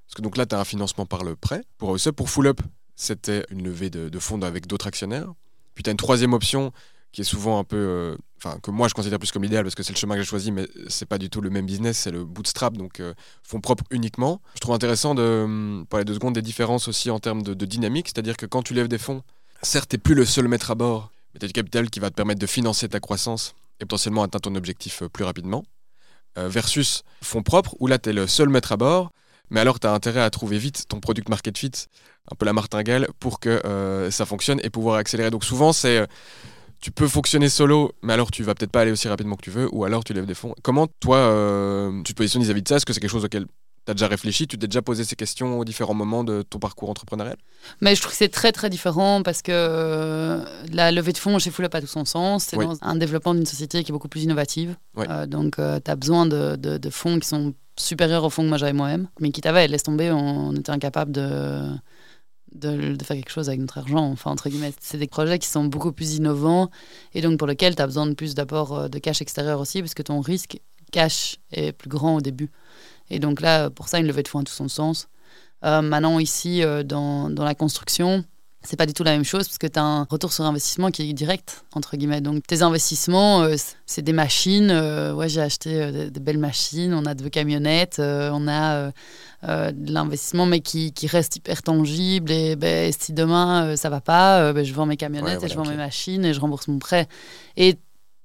parce que donc là, tu as un financement par le prêt. Pour ça, pour Full Up, c'était une levée de, fonds avec d'autres actionnaires. Puis tu as une troisième option qui est souvent un peu. euh, Enfin, que moi je considère plus comme idéal parce que c'est le chemin que j'ai choisi, mais c'est pas du tout le même business, c'est le bootstrap, donc euh, fonds propres uniquement. Je trouve intéressant de hum, parler deux secondes des différences aussi en termes de, dynamique, c'est-à-dire que quand tu lèves des fonds, certes, tu plus le seul maître à bord, mais tu as du capital qui va te permettre de financer ta croissance et potentiellement atteindre ton objectif plus rapidement. Euh, versus fonds propres, où là, tu es le seul maître à bord, mais alors tu as intérêt à trouver vite ton product market fit, un peu la martingale, pour que euh, ça fonctionne et pouvoir accélérer. Donc souvent, c'est euh, tu peux fonctionner solo, mais alors tu vas peut-être pas aller aussi rapidement que tu veux, ou alors tu lèves des fonds. Comment toi, tu te positionnes vis-à-vis de ça? Est-ce que c'est quelque chose auquel tu as déjà réfléchi Tu t'es déjà posé ces questions aux différents moments de ton parcours entrepreneurial? Mais je trouve que c'est très très différent parce que euh, la levée de fonds chez Full pas tout son sens. C'est dans un développement d'une société qui est beaucoup plus innovative. Euh, donc euh, tu as besoin de, de, fonds qui sont supérieurs aux fonds que moi j'avais moi-même. Mais qui t'avait, laisse tomber, on, était incapable de, de, de, faire quelque chose avec notre argent. Enfin, entre guillemets, c'est des projets qui sont beaucoup plus innovants et donc pour lesquels tu as besoin de plus d'apport de cash extérieur aussi parce que ton risque cash est plus grand au début. Et donc là, pour ça, une levée de fonds a tout son sens. Euh, maintenant, ici, euh, dans, dans, la construction, c'est pas du tout la même chose parce que tu as un retour sur investissement qui est direct, entre guillemets. Donc, tes investissements, euh, c'est des machines. ouais, j'ai acheté de, belles machines, on a deux camionnettes, on a de l'investissement, mais qui, qui, reste hyper tangible. Et ben, si demain, ça va pas, ben, je vends mes camionnettes et je vends mes machines et je rembourse mon prêt. Et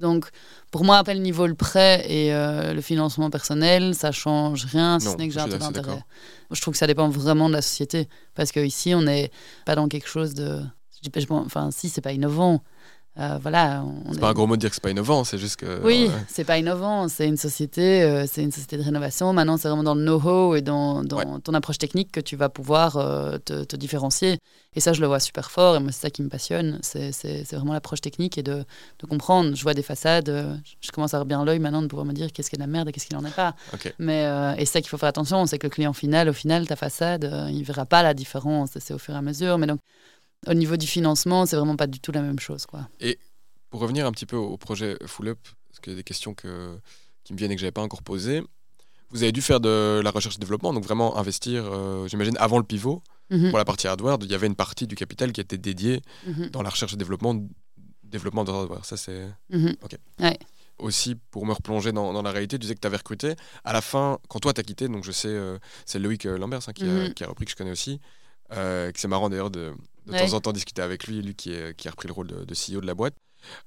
donc, pour moi, après le niveau le prêt et euh, le financement personnel, ça change rien, si ce n'est que j'ai un taux d'intérêt. Je trouve que ça dépend vraiment de la société. Parce qu'ici, on n'est pas dans quelque chose de. Enfin, si, c'est pas innovant. Euh, voilà, c'est pas un gros mot de dire que c'est pas innovant, c'est juste que. Oui, c'est pas innovant, c'est une société, euh, c'est une société de rénovation. Maintenant, c'est vraiment dans le know-how et dans, dans ton approche technique que tu vas pouvoir euh, te, te, différencier. Et ça, je le vois super fort. Et moi, c'est ça qui me passionne. C'est vraiment l'approche technique et de, de, comprendre. Je vois des façades, je commence à avoir bien l'œil maintenant de pouvoir me dire qu'est-ce qui est de la merde et qu'est-ce qui n'en est pas. Mais et ça qu'il faut faire attention, c'est que le client final, au final, ta façade, il verra pas la différence. C'est au fur et à mesure. Mais donc au niveau du financement, c'est vraiment pas du tout la même chose. Quoi. Et pour revenir un petit peu au projet Full Up, parce qu'il y a des questions que, qui me viennent et que je n'avais pas encore posées, vous avez dû faire de la recherche et développement, donc vraiment investir, euh, j'imagine, avant le pivot. Mhm. Pour la partie hardware, il y avait une partie du capital qui était dédiée mhm. dans la recherche et développement, développement de hardware. Ça, c'est. Mhm. Ok. Aussi, pour me replonger dans, dans, la réalité, tu disais que tu avais recruté. À la fin, quand toi, tu as quitté, donc je sais, euh, c'est Loïc euh, Lambert hein, qui, a, qui, a, repris, que je connais aussi. Euh, c'est marrant d'ailleurs de, de temps en temps discuter avec lui, lui qui, qui a repris le rôle de, CEO de la boîte.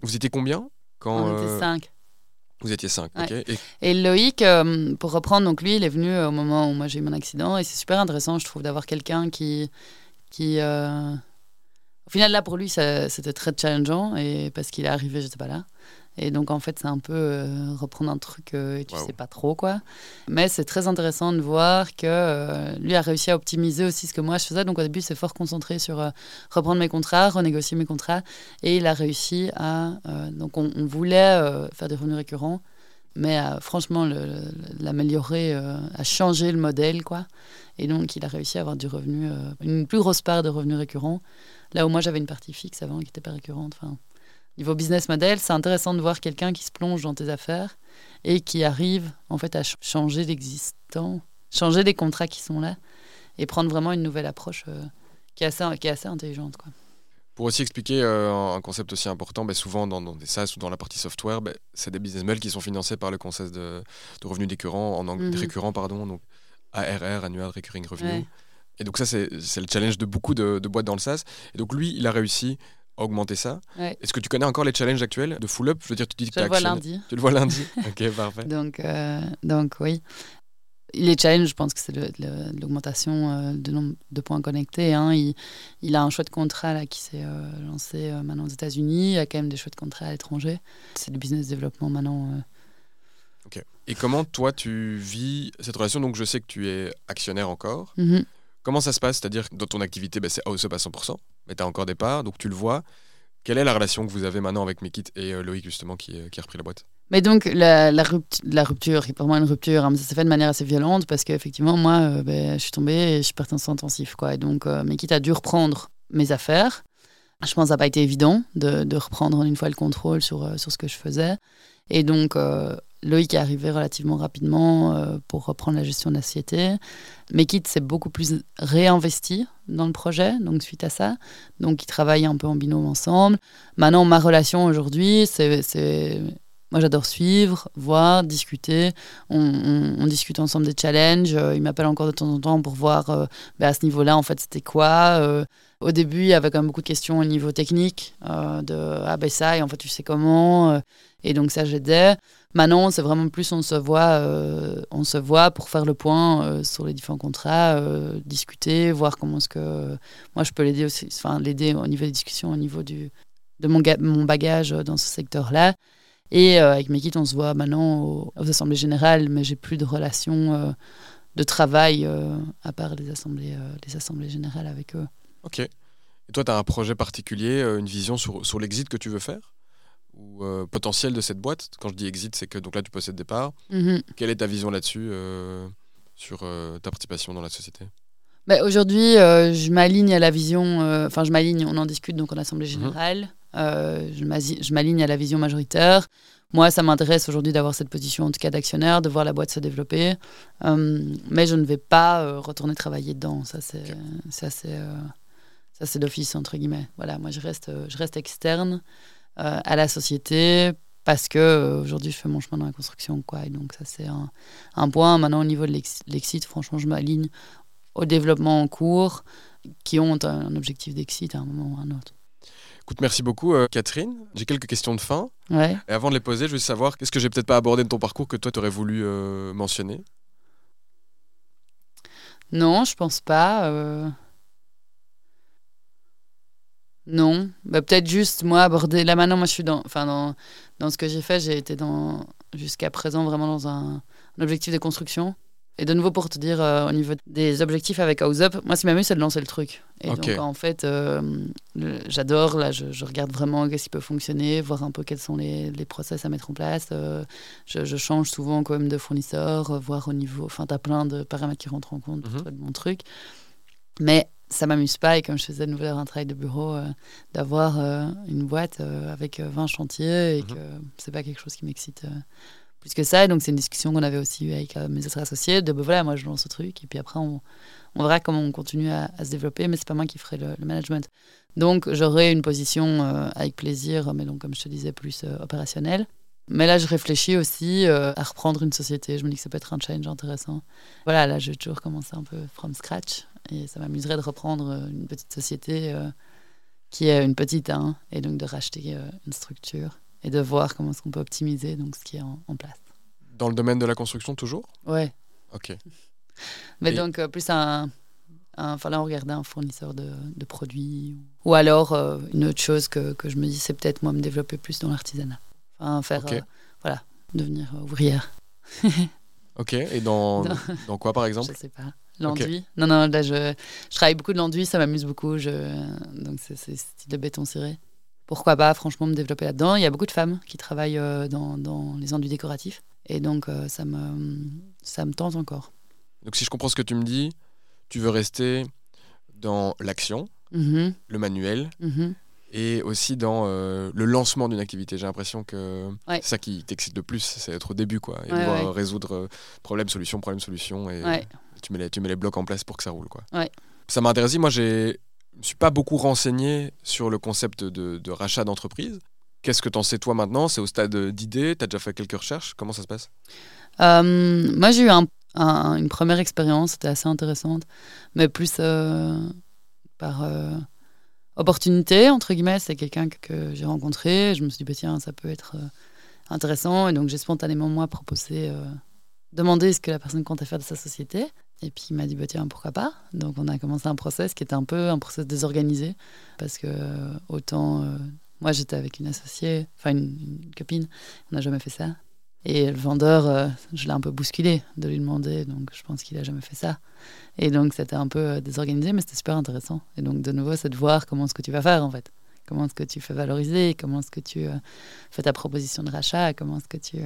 Vous étiez combien quand On était euh, cinq. Vous étiez cinq, ok. Et... Loïc, euh, pour reprendre, donc lui, il est venu au moment où moi j'ai eu mon accident et c'est super intéressant, je trouve, d'avoir quelqu'un qui, qui au final là pour lui, c'était très challengeant et parce qu'il est arrivé, j'étais pas là. Et donc, en fait, c'est un peu euh, reprendre un truc que tu sais pas trop, quoi. Mais c'est très intéressant de voir que euh, lui a réussi à optimiser aussi ce que moi je faisais. Donc, au début, c'est fort concentré sur euh, reprendre mes contrats, renégocier mes contrats. Et il a réussi à. donc, on, voulait faire des revenus récurrents, mais franchement, l'améliorer, à changer le modèle, quoi. Et donc, il a réussi à avoir du revenu, une plus grosse part de revenus récurrents. Là où moi, j'avais une partie fixe avant qui n'était pas récurrente. Enfin. Niveau business model, c'est intéressant de voir quelqu'un qui se plonge dans tes affaires et qui arrive en fait à changer l'existant, changer les contrats qui sont là et prendre vraiment une nouvelle approche euh, qui, est assez, qui est assez intelligente. Quoi. Pour aussi expliquer euh, un concept aussi important, ben, souvent dans, des SaaS ou dans la partie software, ben, c'est des business models qui sont financés par le concept de, revenus décurrents, en anglais, mhm. récurrents, pardon, donc ARR, Annual Recurring Revenue. Et donc ça, c'est le challenge de beaucoup de, de, boîtes dans le SaaS. Et donc lui, il a réussi augmenter ça. Est-ce que tu connais encore les challenges actuels de Full Up? Je veux dire, tu dis que le vois lundi. Tu le vois lundi? Ok, parfait. donc, euh, donc, oui. Les challenges, je pense que c'est l'augmentation euh, de nombre de points connectés. Hein. Il, il, a un choix de contrat là, qui s'est euh, lancé maintenant aux États-Unis. Il y a quand même des choix de contrat à l'étranger. C'est du business développement maintenant. Ok. Et comment toi tu vis cette relation? Donc je sais que tu es actionnaire encore. Mm-hmm. Comment ça se passe? C'est-à-dire dans ton activité, ben, c'est House à 100%, mais tu as encore des parts, donc tu le vois. Quelle est la relation que vous avez maintenant avec Mekit et euh, Loïc, justement, qui, euh, a repris la boîte? Mais donc, la, rupture, la qui est pour moi une rupture, hein, ça s'est fait de manière assez violente parce qu'effectivement, moi, euh, ben, je suis tombée et je suis partie en intensif. Quoi. Et donc, Mekit a dû reprendre mes affaires. Je pense que ça n'a pas été évident de, de, reprendre une fois le contrôle sur, sur ce que je faisais. Et donc, Loïc est arrivé relativement rapidement euh, pour reprendre la gestion de la société. Mekit s'est beaucoup plus réinvesti dans le projet, donc suite à ça. Donc, ils travaillent un peu en binôme ensemble. Maintenant, ma relation aujourd'hui, c'est. Moi, j'adore suivre, voir, discuter. On, discute ensemble des challenges. Euh, il m'appelle encore de temps en temps pour voir euh, ben, à ce niveau-là, en fait, c'était quoi. au début, il y avait quand même beaucoup de questions au niveau technique, de ah ben ça, et en fait, tu sais comment. et donc, ça, j'aidais. Maintenant, c'est vraiment plus on se voit, euh, on se voit pour faire le point euh, sur les différents contrats, euh, discuter, voir comment est-ce que moi je peux l'aider aussi, enfin l'aider au niveau des discussions, au niveau du, de mon, bagage dans ce secteur-là. Et avec mes kits, on se voit maintenant aux, assemblées générales, mais j'ai plus de relations de travail à part les assemblées, les assemblées générales avec eux. Ok. Et toi, tu as un projet particulier, une vision sur, sur l'exit que tu veux faire? Ou euh, potentiel de cette boîte Quand je dis exit, c'est que donc là tu possèdes des parts. Mhm. Quelle est ta vision là-dessus euh, sur euh, ta participation dans la société? Bah, Aujourd'hui, je m'aligne à la vision. Enfin, je m'aligne. On en discute donc en assemblée mhm. générale. je m'aligne à la vision majoritaire. Moi, ça m'intéresse aujourd'hui d'avoir cette position, en tout cas d'actionnaire, de voir la boîte se développer. mais je ne vais pas retourner travailler dedans. Ça, c'est ça, c'est d'office entre guillemets. Voilà, moi, je reste, je reste externe. Euh, à la société parce que euh, aujourd'hui je fais mon chemin dans la construction quoi et donc ça c'est un, un, point maintenant au niveau de l'exit franchement je m'aligne au développement en cours qui ont un, objectif d'exit à un moment ou à un autre Écoute, merci beaucoup euh, Catherine. J'ai quelques questions de fin. Ouais. Et avant de les poser, je veux savoir qu'est-ce que j'ai peut-être pas abordé de ton parcours que toi tu aurais voulu mentionner? Non, je pense pas. Non, bah, peut-être juste moi aborder. Là maintenant, moi je suis dans, enfin dans, dans ce que j'ai fait, j'ai été dans jusqu'à présent vraiment dans un, objectif de construction. Et de nouveau pour te dire euh, au niveau des objectifs avec House Up, moi ce qui m'a c'est de lancer le truc. Et donc en fait, euh, j'adore là, je, regarde vraiment qu'est-ce qui peut fonctionner, voir un peu quels sont les, les process à mettre en place. Euh, je, change souvent quand même de fournisseur, voir au niveau, enfin t'as plein de paramètres qui rentrent en compte pour mm mon truc. Mais ça m'amuse pas et comme je faisais de nouveau un travail de bureau euh, d'avoir euh, une boîte euh, avec 20 chantiers et mhm. que c'est pas quelque chose qui m'excite plus que ça et donc c'est une discussion qu'on avait aussi eu avec mes autres associés de ben voilà moi je lance ce truc et puis après on, on verra comment on continue à, se développer mais c'est pas moi qui ferai le, management donc j'aurai une position avec plaisir mais donc comme je te disais plus opérationnelle mais là, je réfléchis aussi à reprendre une société. Je me dis que ça peut être un challenge intéressant. Voilà, là, je vais toujours commencer un peu from scratch. Et ça m'amuserait de reprendre euh, une petite société euh, qui est une petite, hein, et donc de racheter euh, une structure et de voir comment est-ce qu'on peut optimiser donc, ce qui est en, place. Dans le domaine de la construction toujours? Ouais. Ok. Mais donc, plus un, un, fallait regarder un fournisseur de, de produits. Ou alors, une autre chose que, que je me dis, c'est peut-être moi me développer plus dans l'artisanat. Enfin, faire, voilà, devenir ouvrière. ok, et dans, dans quoi par exemple? Je sais pas. L'enduit. Non, non, là, je, je travaille beaucoup de l'enduit, ça m'amuse beaucoup. Je... Donc, c'est ce style de béton ciré. Pourquoi pas, franchement, me développer là-dedans Il y a beaucoup de femmes qui travaillent euh, dans, dans les enduits décoratifs. Et donc, euh, ça, me, ça me tente encore. Donc, si je comprends ce que tu me dis, tu veux rester dans l'action, mm-hmm. le manuel, mm-hmm. et aussi dans euh, le lancement d'une activité. J'ai l'impression que Ouais. c'est ça qui t'excite le plus, c'est être au début, quoi, et Ouais, devoir ouais. résoudre euh, problème, solution, problème, solution, et Ouais. Tu, mets les, tu mets les blocs en place pour que ça roule. Quoi. Ouais. Ça m'a intéressé, moi je ne suis pas beaucoup renseigné sur le concept de, de rachat d'entreprise. Qu'est-ce que t'en sais toi maintenant? C'est au stade d'idée Tu as déjà fait quelques recherches? Comment ça se passe? Euh, moi, j'ai eu un- un- une première expérience, c'était assez intéressante, mais plus euh, par euh, opportunité, entre guillemets. C'est quelqu'un que, que j'ai rencontré. Je me suis dit, bah, tiens, ça peut être euh, intéressant. Et donc, j'ai spontanément, moi, proposé, euh, demandé ce que la personne comptait faire de sa société. Et puis, il m'a dit, bah, tiens, pourquoi pas? Donc, on a commencé un process qui était un peu un process désorganisé, parce que euh, autant. euh, moi, j'étais avec une associée, enfin une, copine, on n'a jamais fait ça. Et le vendeur, euh, je l'ai un peu bousculé de lui demander, donc je pense qu'il a jamais fait ça. Et donc c'était un peu désorganisé, mais c'était super intéressant. Et donc de nouveau, c'est de voir comment est-ce que tu vas faire en fait. Comment est-ce que tu fais valoriser, comment est-ce que tu fais ta proposition de rachat, comment est-ce que tu...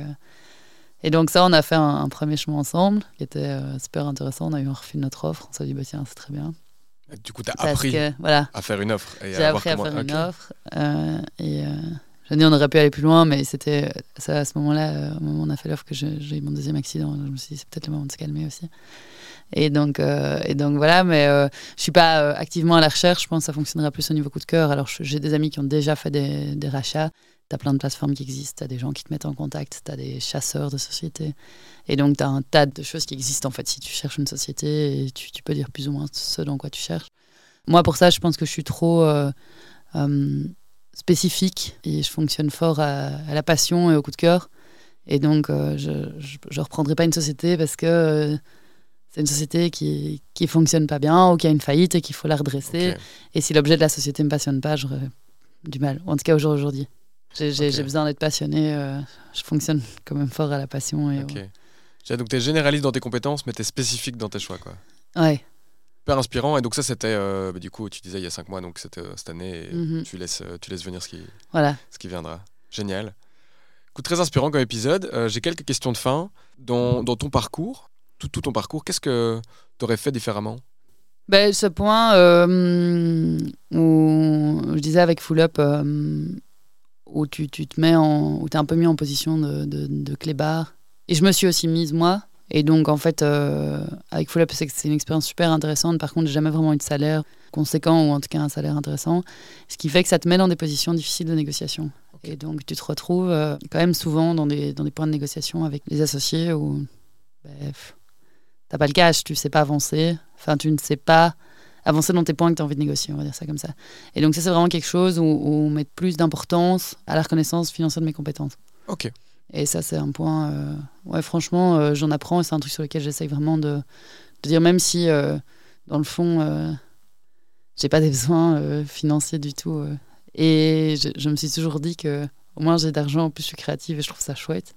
euh, Et donc ça, on a fait un, un premier chemin ensemble, qui était euh, super intéressant. On a eu un refus de notre offre, on s'est dit, bah tiens, c'est très bien. Du coup, tu as Parce appris que, voilà, à faire une offre. j'ai appris à comment- faire une offre. euh, et euh, je me dis, on aurait pu aller plus loin, mais c'était ça, à ce moment-là, euh, au moment où on a fait l'offre, que j'ai eu mon deuxième accident. Je me suis dit, c'est peut-être le moment de se calmer aussi. Et donc, euh, et donc voilà, mais euh, je suis pas euh, activement à la recherche. Je pense que ça fonctionnera plus au niveau coup de cœur. Alors, j'ai des amis qui ont déjà fait des, des rachats. Tu as plein de plateformes qui existent. Tu as des gens qui te mettent en contact. Tu as des chasseurs de sociétés. Et donc, tu as un tas de choses qui existent en fait si tu cherches une société et tu, tu peux dire plus ou moins ce dans quoi tu cherches. Moi, pour ça, je pense que je suis trop euh, euh, spécifique et je fonctionne fort à, à la passion et au coup de cœur. Et donc, euh, je ne reprendrai pas une société parce que c'est une société qui qui fonctionne pas bien ou qui a une faillite et qu'il faut la redresser. Et si l'objet de la société me passionne pas, j'aurais du mal. En tout cas, au jour d'aujourd'hui. J'ai besoin d'être passionné. euh, je fonctionne quand même fort à la passion. Et Donc tu es généraliste dans tes compétences, mais tu es spécifique dans tes choix. Quoi. Ouais. Super inspirant. Et donc ça, c'était, euh, bah, du coup, tu disais il y a cinq mois, donc c'était euh, cette année. et Mhm. tu, laisses, tu laisses venir ce qui, Voilà. ce qui viendra. Génial. Écoute, très inspirant comme épisode. Euh, J'ai quelques questions de fin. Dans, dans ton parcours, tout, tout ton parcours, qu'est-ce que tu aurais fait différemment? Ben, ce point euh, où je disais avec Full Up, où tu, tu te mets en, où t'es un peu mis en position de, de, de clébard. Et je me suis aussi mise moi. Et donc en fait, euh, avec Full Up, c'est une expérience super intéressante. Par contre, j'ai jamais vraiment eu de salaire conséquent ou en tout cas un salaire intéressant, ce qui fait que ça te met dans des positions difficiles de négociation. Et donc tu te retrouves euh, quand même souvent dans des, dans des points de négociation avec les associés où pff, t'as pas le cash, tu sais pas avancer, enfin tu ne sais pas avancer dans tes points que tu as envie de négocier, on va dire ça comme ça. Et donc ça c'est vraiment quelque chose où, où on met plus d'importance à la reconnaissance financière de mes compétences. Ok. Et ça c'est un point, euh, ouais franchement euh, j'en apprends et c'est un truc sur lequel j'essaye vraiment de, de dire même si euh, dans le fond j'ai pas des besoins financiers du tout. et je, je me suis toujours dit que au moins j'ai d'argent, en plus je suis créative et je trouve ça chouette.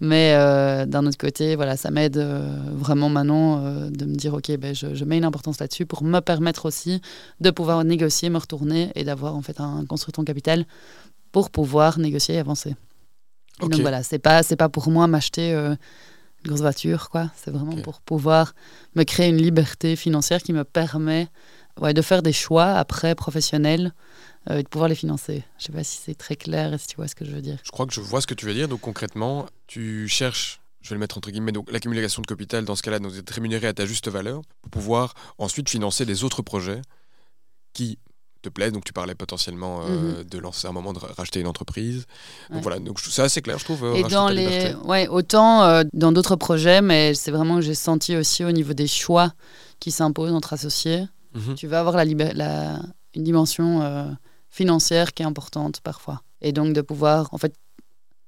Mais euh, d'un autre côté, voilà, ça m'aide euh, vraiment maintenant euh, de me dire, ok, ben, je, je mets une importance là-dessus pour me permettre aussi de pouvoir négocier, me retourner et d'avoir en fait un construire ton capital pour pouvoir négocier et avancer. Donc voilà, c'est pas c'est pas pour moi m'acheter une grosse voiture, quoi. C'est vraiment pour pouvoir me créer une liberté financière qui me permet ouais, de faire des choix après professionnels et de pouvoir les financer. Je sais pas si c'est très clair et si tu vois ce que je veux dire. Je crois que je vois ce que tu veux dire. Donc concrètement, tu cherches, je vais le mettre entre guillemets, donc l'accumulation de capital dans ce cas-là, donc d'être rémunéré à ta juste valeur pour pouvoir ensuite financer des autres projets qui te plaisent. Donc tu parlais potentiellement euh, de lancer un moment de ra- racheter une entreprise. Donc Ouais. voilà, donc c'est assez clair, je trouve. euh, Et dans les, ouais, autant euh, dans d'autres projets, mais c'est vraiment que j'ai senti aussi au niveau des choix qui s'imposent entre associés. Mhm. Tu vas avoir la, libé- la- une dimension financière qui est importante parfois. Et donc de pouvoir en fait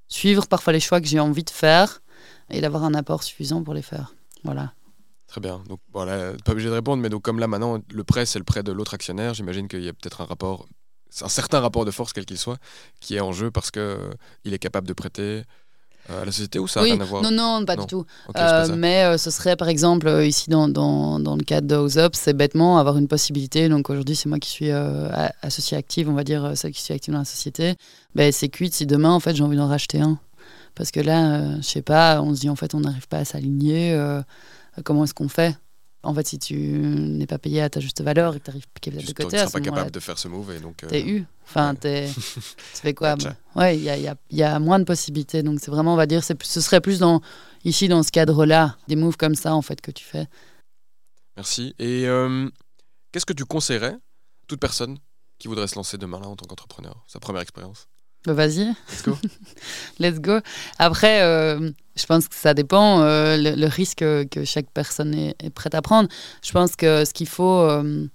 suivre parfois les choix que j'ai envie de faire et d'avoir un apport suffisant pour les faire. Voilà. Très bien. Donc voilà, pas obligé de répondre, mais donc comme là maintenant, le prêt, c'est le prêt de l'autre actionnaire, j'imagine qu'il y a peut-être un rapport, un certain rapport de force, quel qu'il soit, qui est en jeu parce que euh, il est capable de prêter à la société ou ça n'a oui, rien à voir non, non, pas Non. du tout. Euh, mais euh, ce serait par exemple euh, ici dans, dans, dans le cadre de House Up, c'est bêtement avoir une possibilité. Donc aujourd'hui, c'est moi qui suis euh, associée active, on va dire, euh, celle qui suis active dans la société. Ben, c'est cuit si demain, en fait, j'ai envie d'en racheter un. Parce que là, euh, je sais pas, on se dit en fait, on n'arrive pas à s'aligner. euh, comment est-ce qu'on fait? En fait, si tu n'es pas payé à ta juste valeur et que tu arrives Tu de ne côté, seras pas capable de faire ce move et donc. euh, t'es eu. Enfin, ouais. tu fais quoi. Ouais, il y a, il y a- il y a moins de possibilités. Donc, c'est vraiment, on va dire, ce serait plus dans, ici, dans ce cadre-là, des moves comme ça, en fait, que tu fais. Merci. Et euh, qu'est-ce que tu conseillerais à toute personne qui voudrait se lancer demain là en tant qu'entrepreneur? Sa première expérience. Bah, vas-y. Let's go. Let's go. Après, euh, je pense que ça dépend euh, le, risque que, que chaque personne est, prête à prendre. Je pense que ce qu'il faut, euh,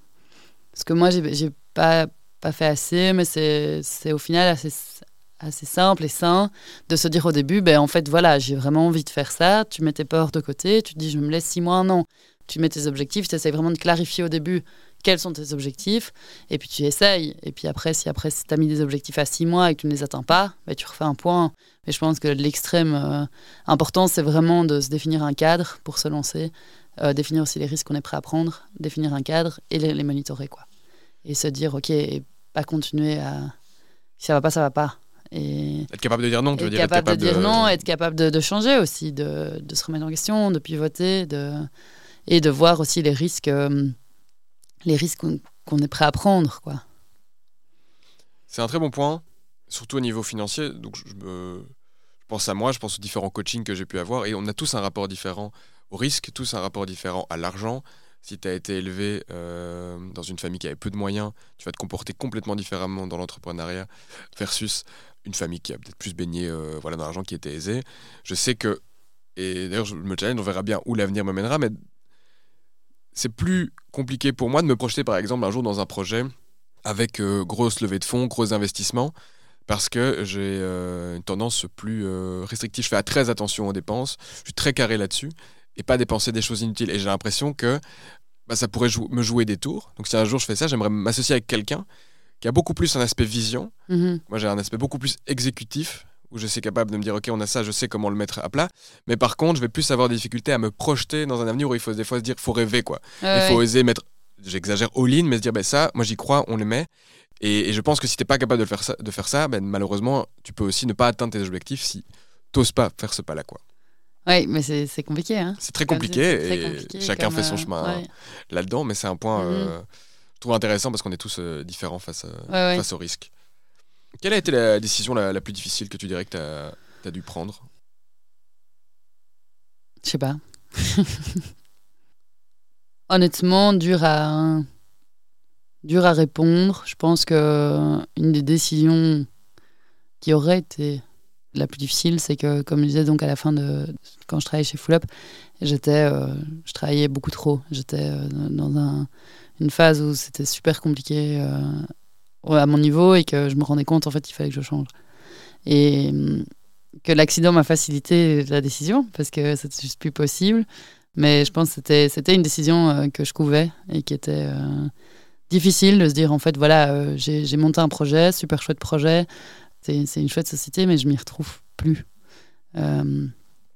ce que moi j'ai pas pas fait assez, mais c'est au final assez assez simple et sain de se dire au début, ben en fait voilà, j'ai vraiment envie de faire ça. Tu mets tes peurs de côté, tu te dis je me laisse six mois, un an. Tu mets tes objectifs, tu essaies vraiment de clarifier au début quels sont tes objectifs, et puis tu essayes. Et puis après, si après si tu as mis des objectifs à six mois et que tu ne les atteins pas, ben, tu refais un point. Mais je pense que l'extrême euh, important, c'est vraiment de se définir un cadre pour se lancer, euh, définir aussi les risques qu'on est prêt à prendre, définir un cadre et les, les monitorer. Quoi. Et se dire, OK, et pas continuer à... Si ça va pas, ça va pas. Et Être capable de dire non, tu veux être dire être capable, de dire non, être capable de, de changer aussi, de, de se remettre en question, de pivoter, de, et de voir aussi les risques, euh, les risques qu'on est prêt à prendre. Quoi. C'est un très bon point, surtout au niveau financier. Donc je pense à moi, je pense aux différents coachings que j'ai pu avoir, et on a tous un rapport différent au risque, tous un rapport différent à l'argent. Si tu as été élevé euh, dans une famille qui avait peu de moyens, tu vas te comporter complètement différemment dans l'entrepreneuriat versus une famille qui a peut-être plus baigné euh, voilà, dans l'argent qui était aisé. Je sais que, et d'ailleurs je me challenge, on verra bien où l'avenir me mènera, mais c'est plus compliqué pour moi de me projeter par exemple un jour dans un projet avec euh, grosse levée de fonds, gros investissements, parce que j'ai euh, une tendance plus euh, restrictive. Je fais très attention aux dépenses, je suis très carré là-dessus, et pas dépenser des choses inutiles. Et j'ai l'impression que bah, ça pourrait jou- me jouer des tours. Donc si un jour je fais ça, j'aimerais m'associer avec quelqu'un qui a beaucoup plus un aspect vision. Mhm. Moi j'ai un aspect beaucoup plus exécutif, où je suis capable de me dire, ok, on a ça, je sais comment le mettre à plat. Mais par contre, je vais plus avoir des difficultés à me projeter dans un avenir où il faut des fois se dire, faut rêver, quoi. Il faut ouais. oser mettre, j'exagère, all-in, mais se dire, ben ça, moi j'y crois, on le met. Et, et je pense que si t'es pas capable de, le faire ça, de faire ça, ben, malheureusement, tu peux aussi ne pas atteindre tes objectifs si t'oses pas faire ce pas-là. quoi. Ouais, mais c'est compliqué. Hein. C'est très compliqué très et compliqué chacun fait son euh, chemin ouais. là-dedans, mais c'est un point, euh, je trouve intéressant parce qu'on est tous euh, différents face, à- Ouais, ouais. face au risque. Quelle a été la décision la, plus difficile que tu dirais que tu as, dû prendre? Je sais pas. Honnêtement, dur à à répondre. Je pense que une des décisions qui aurait été la plus difficile, c'est que, comme je disais donc à la fin de quand je travaillais chez Full Up, j'étais, euh, je travaillais beaucoup trop. J'étais euh, dans un- une phase où c'était super compliqué euh, à mon niveau et que je me rendais compte en fait il fallait que je change. Et hum, que l'accident m'a facilité la décision parce que c'était juste plus possible. Mais je pense que c'était, une décision euh, que je couvais et qui était euh, difficile de se dire en fait, voilà, euh, j'ai, monté un projet, super chouette projet, c'est, une chouette société, mais je m'y retrouve plus.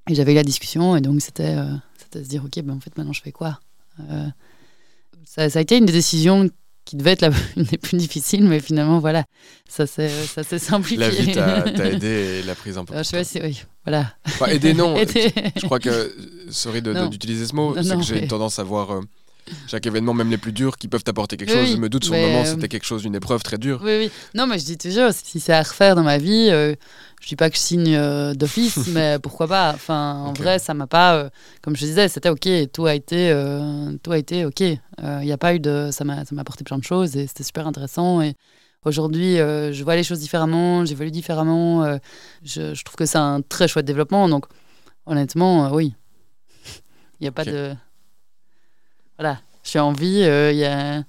Et j'avais la discussion et donc c'était, c'était se dire, ok, ben en fait, maintenant je fais quoi? Ça, ça a été une des décisions qui devait être la, une des plus difficiles, mais finalement, voilà, ça s'est, simplifié. La vie t'a aidé et l'a prise peu. Euh, pour je sais pas si, oui, voilà. Enfin, aider, non. Aider. Je crois que, sorry de- Non. d'utiliser ce mot, c'est que j'ai mais- une tendance à voir euh, chaque événement, même les plus durs, qui peuvent t'apporter quelque Oui, chose. Je me doute sur le moment, euh, c'était quelque chose, une épreuve très dure. Oui, oui. Non, mais je dis toujours, si c'est à refaire dans ma vie, euh, je dis pas que je signe euh, d'office, mais pourquoi pas Enfin, en vrai, ça m'a pas. euh, comme je disais, c'était ok, tout a été, tout a été ok. Il n'y a pas eu de. Ça m'a apporté plein de choses et c'était super intéressant. Et aujourd'hui, je vois les choses différemment, j'évolue différemment. je, je trouve que c'est un très chouette développement. Donc, honnêtement, oui. Il n'y a pas de. Voilà, je suis en vie. euh, Il y a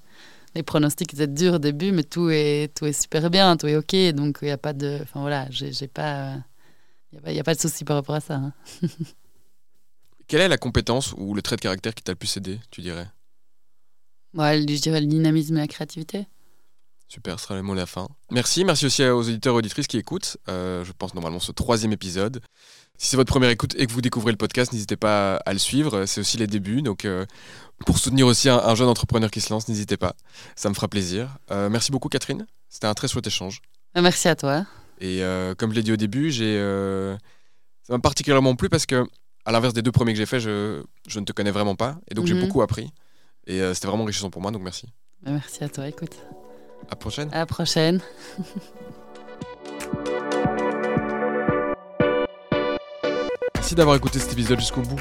les pronostics étaient durs au début, mais tout est, tout est super bien, tout est OK. Donc, il n'y a pas de. Enfin, voilà, j'ai pas. Il n'y a pas de souci par rapport à ça. hein. Quelle est la compétence ou le trait de caractère qui t'a le plus aidé, tu dirais? Ouais, je dirais le dynamisme et la créativité. Super, ce sera le mot de la fin. Merci, merci aussi aux auditeurs et auditrices qui écoutent. euh, je pense normalement ce troisième épisode. Si c'est votre première écoute et que vous découvrez le podcast, n'hésitez pas à le suivre. C'est aussi les débuts. Donc, euh, pour soutenir aussi un, un jeune entrepreneur qui se lance, n'hésitez pas. Ça me fera plaisir. Euh, merci beaucoup, Catherine. C'était un très chouette échange. Euh, Merci à toi. Et euh, comme je l'ai dit au début, j'ai, euh, ça m'a particulièrement plu parce que à l'inverse des deux premiers que j'ai faits, je, je, ne te connais vraiment pas. Et donc, j'ai Mhm. beaucoup appris. Et c'était vraiment enrichissant pour moi, donc merci. Merci à toi, écoute. À la prochaine. À la prochaine. Merci d'avoir écouté cet épisode jusqu'au bout.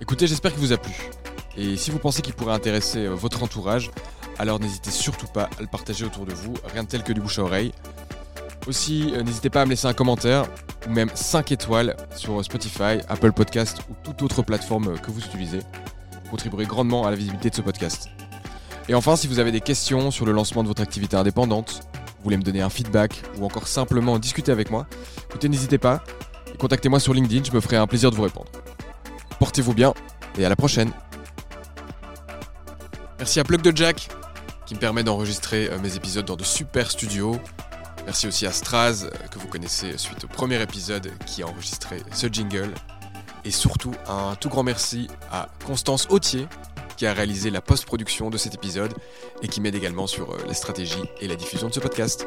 Écoutez, j'espère qu'il vous a plu. Et si vous pensez qu'il pourrait intéresser euh, votre entourage, alors n'hésitez surtout pas à le partager autour de vous, rien de tel que du bouche à oreille. Aussi, euh, n'hésitez pas à me laisser un commentaire ou même 5 étoiles sur Spotify, Apple Podcast ou toute autre plateforme euh, que vous utilisez. Vous contribuerez grandement à la visibilité de ce podcast. Et enfin, si vous avez des questions sur le lancement de votre activité indépendante, vous voulez me donner un feedback ou encore simplement discuter avec moi, écoutez, n'hésitez pas et contactez-moi sur LinkedIn, je me ferai un plaisir de vous répondre. Portez-vous bien et à la prochaine. Merci à Plug de Jack qui me permet d'enregistrer euh, mes épisodes dans de super studios. Merci aussi à Straz euh, que vous connaissez suite au premier épisode qui a enregistré ce jingle. Et surtout un tout grand merci à Constance Autier qui a réalisé la post-production de cet épisode et qui m'aide également sur euh, la stratégie et la diffusion de ce podcast.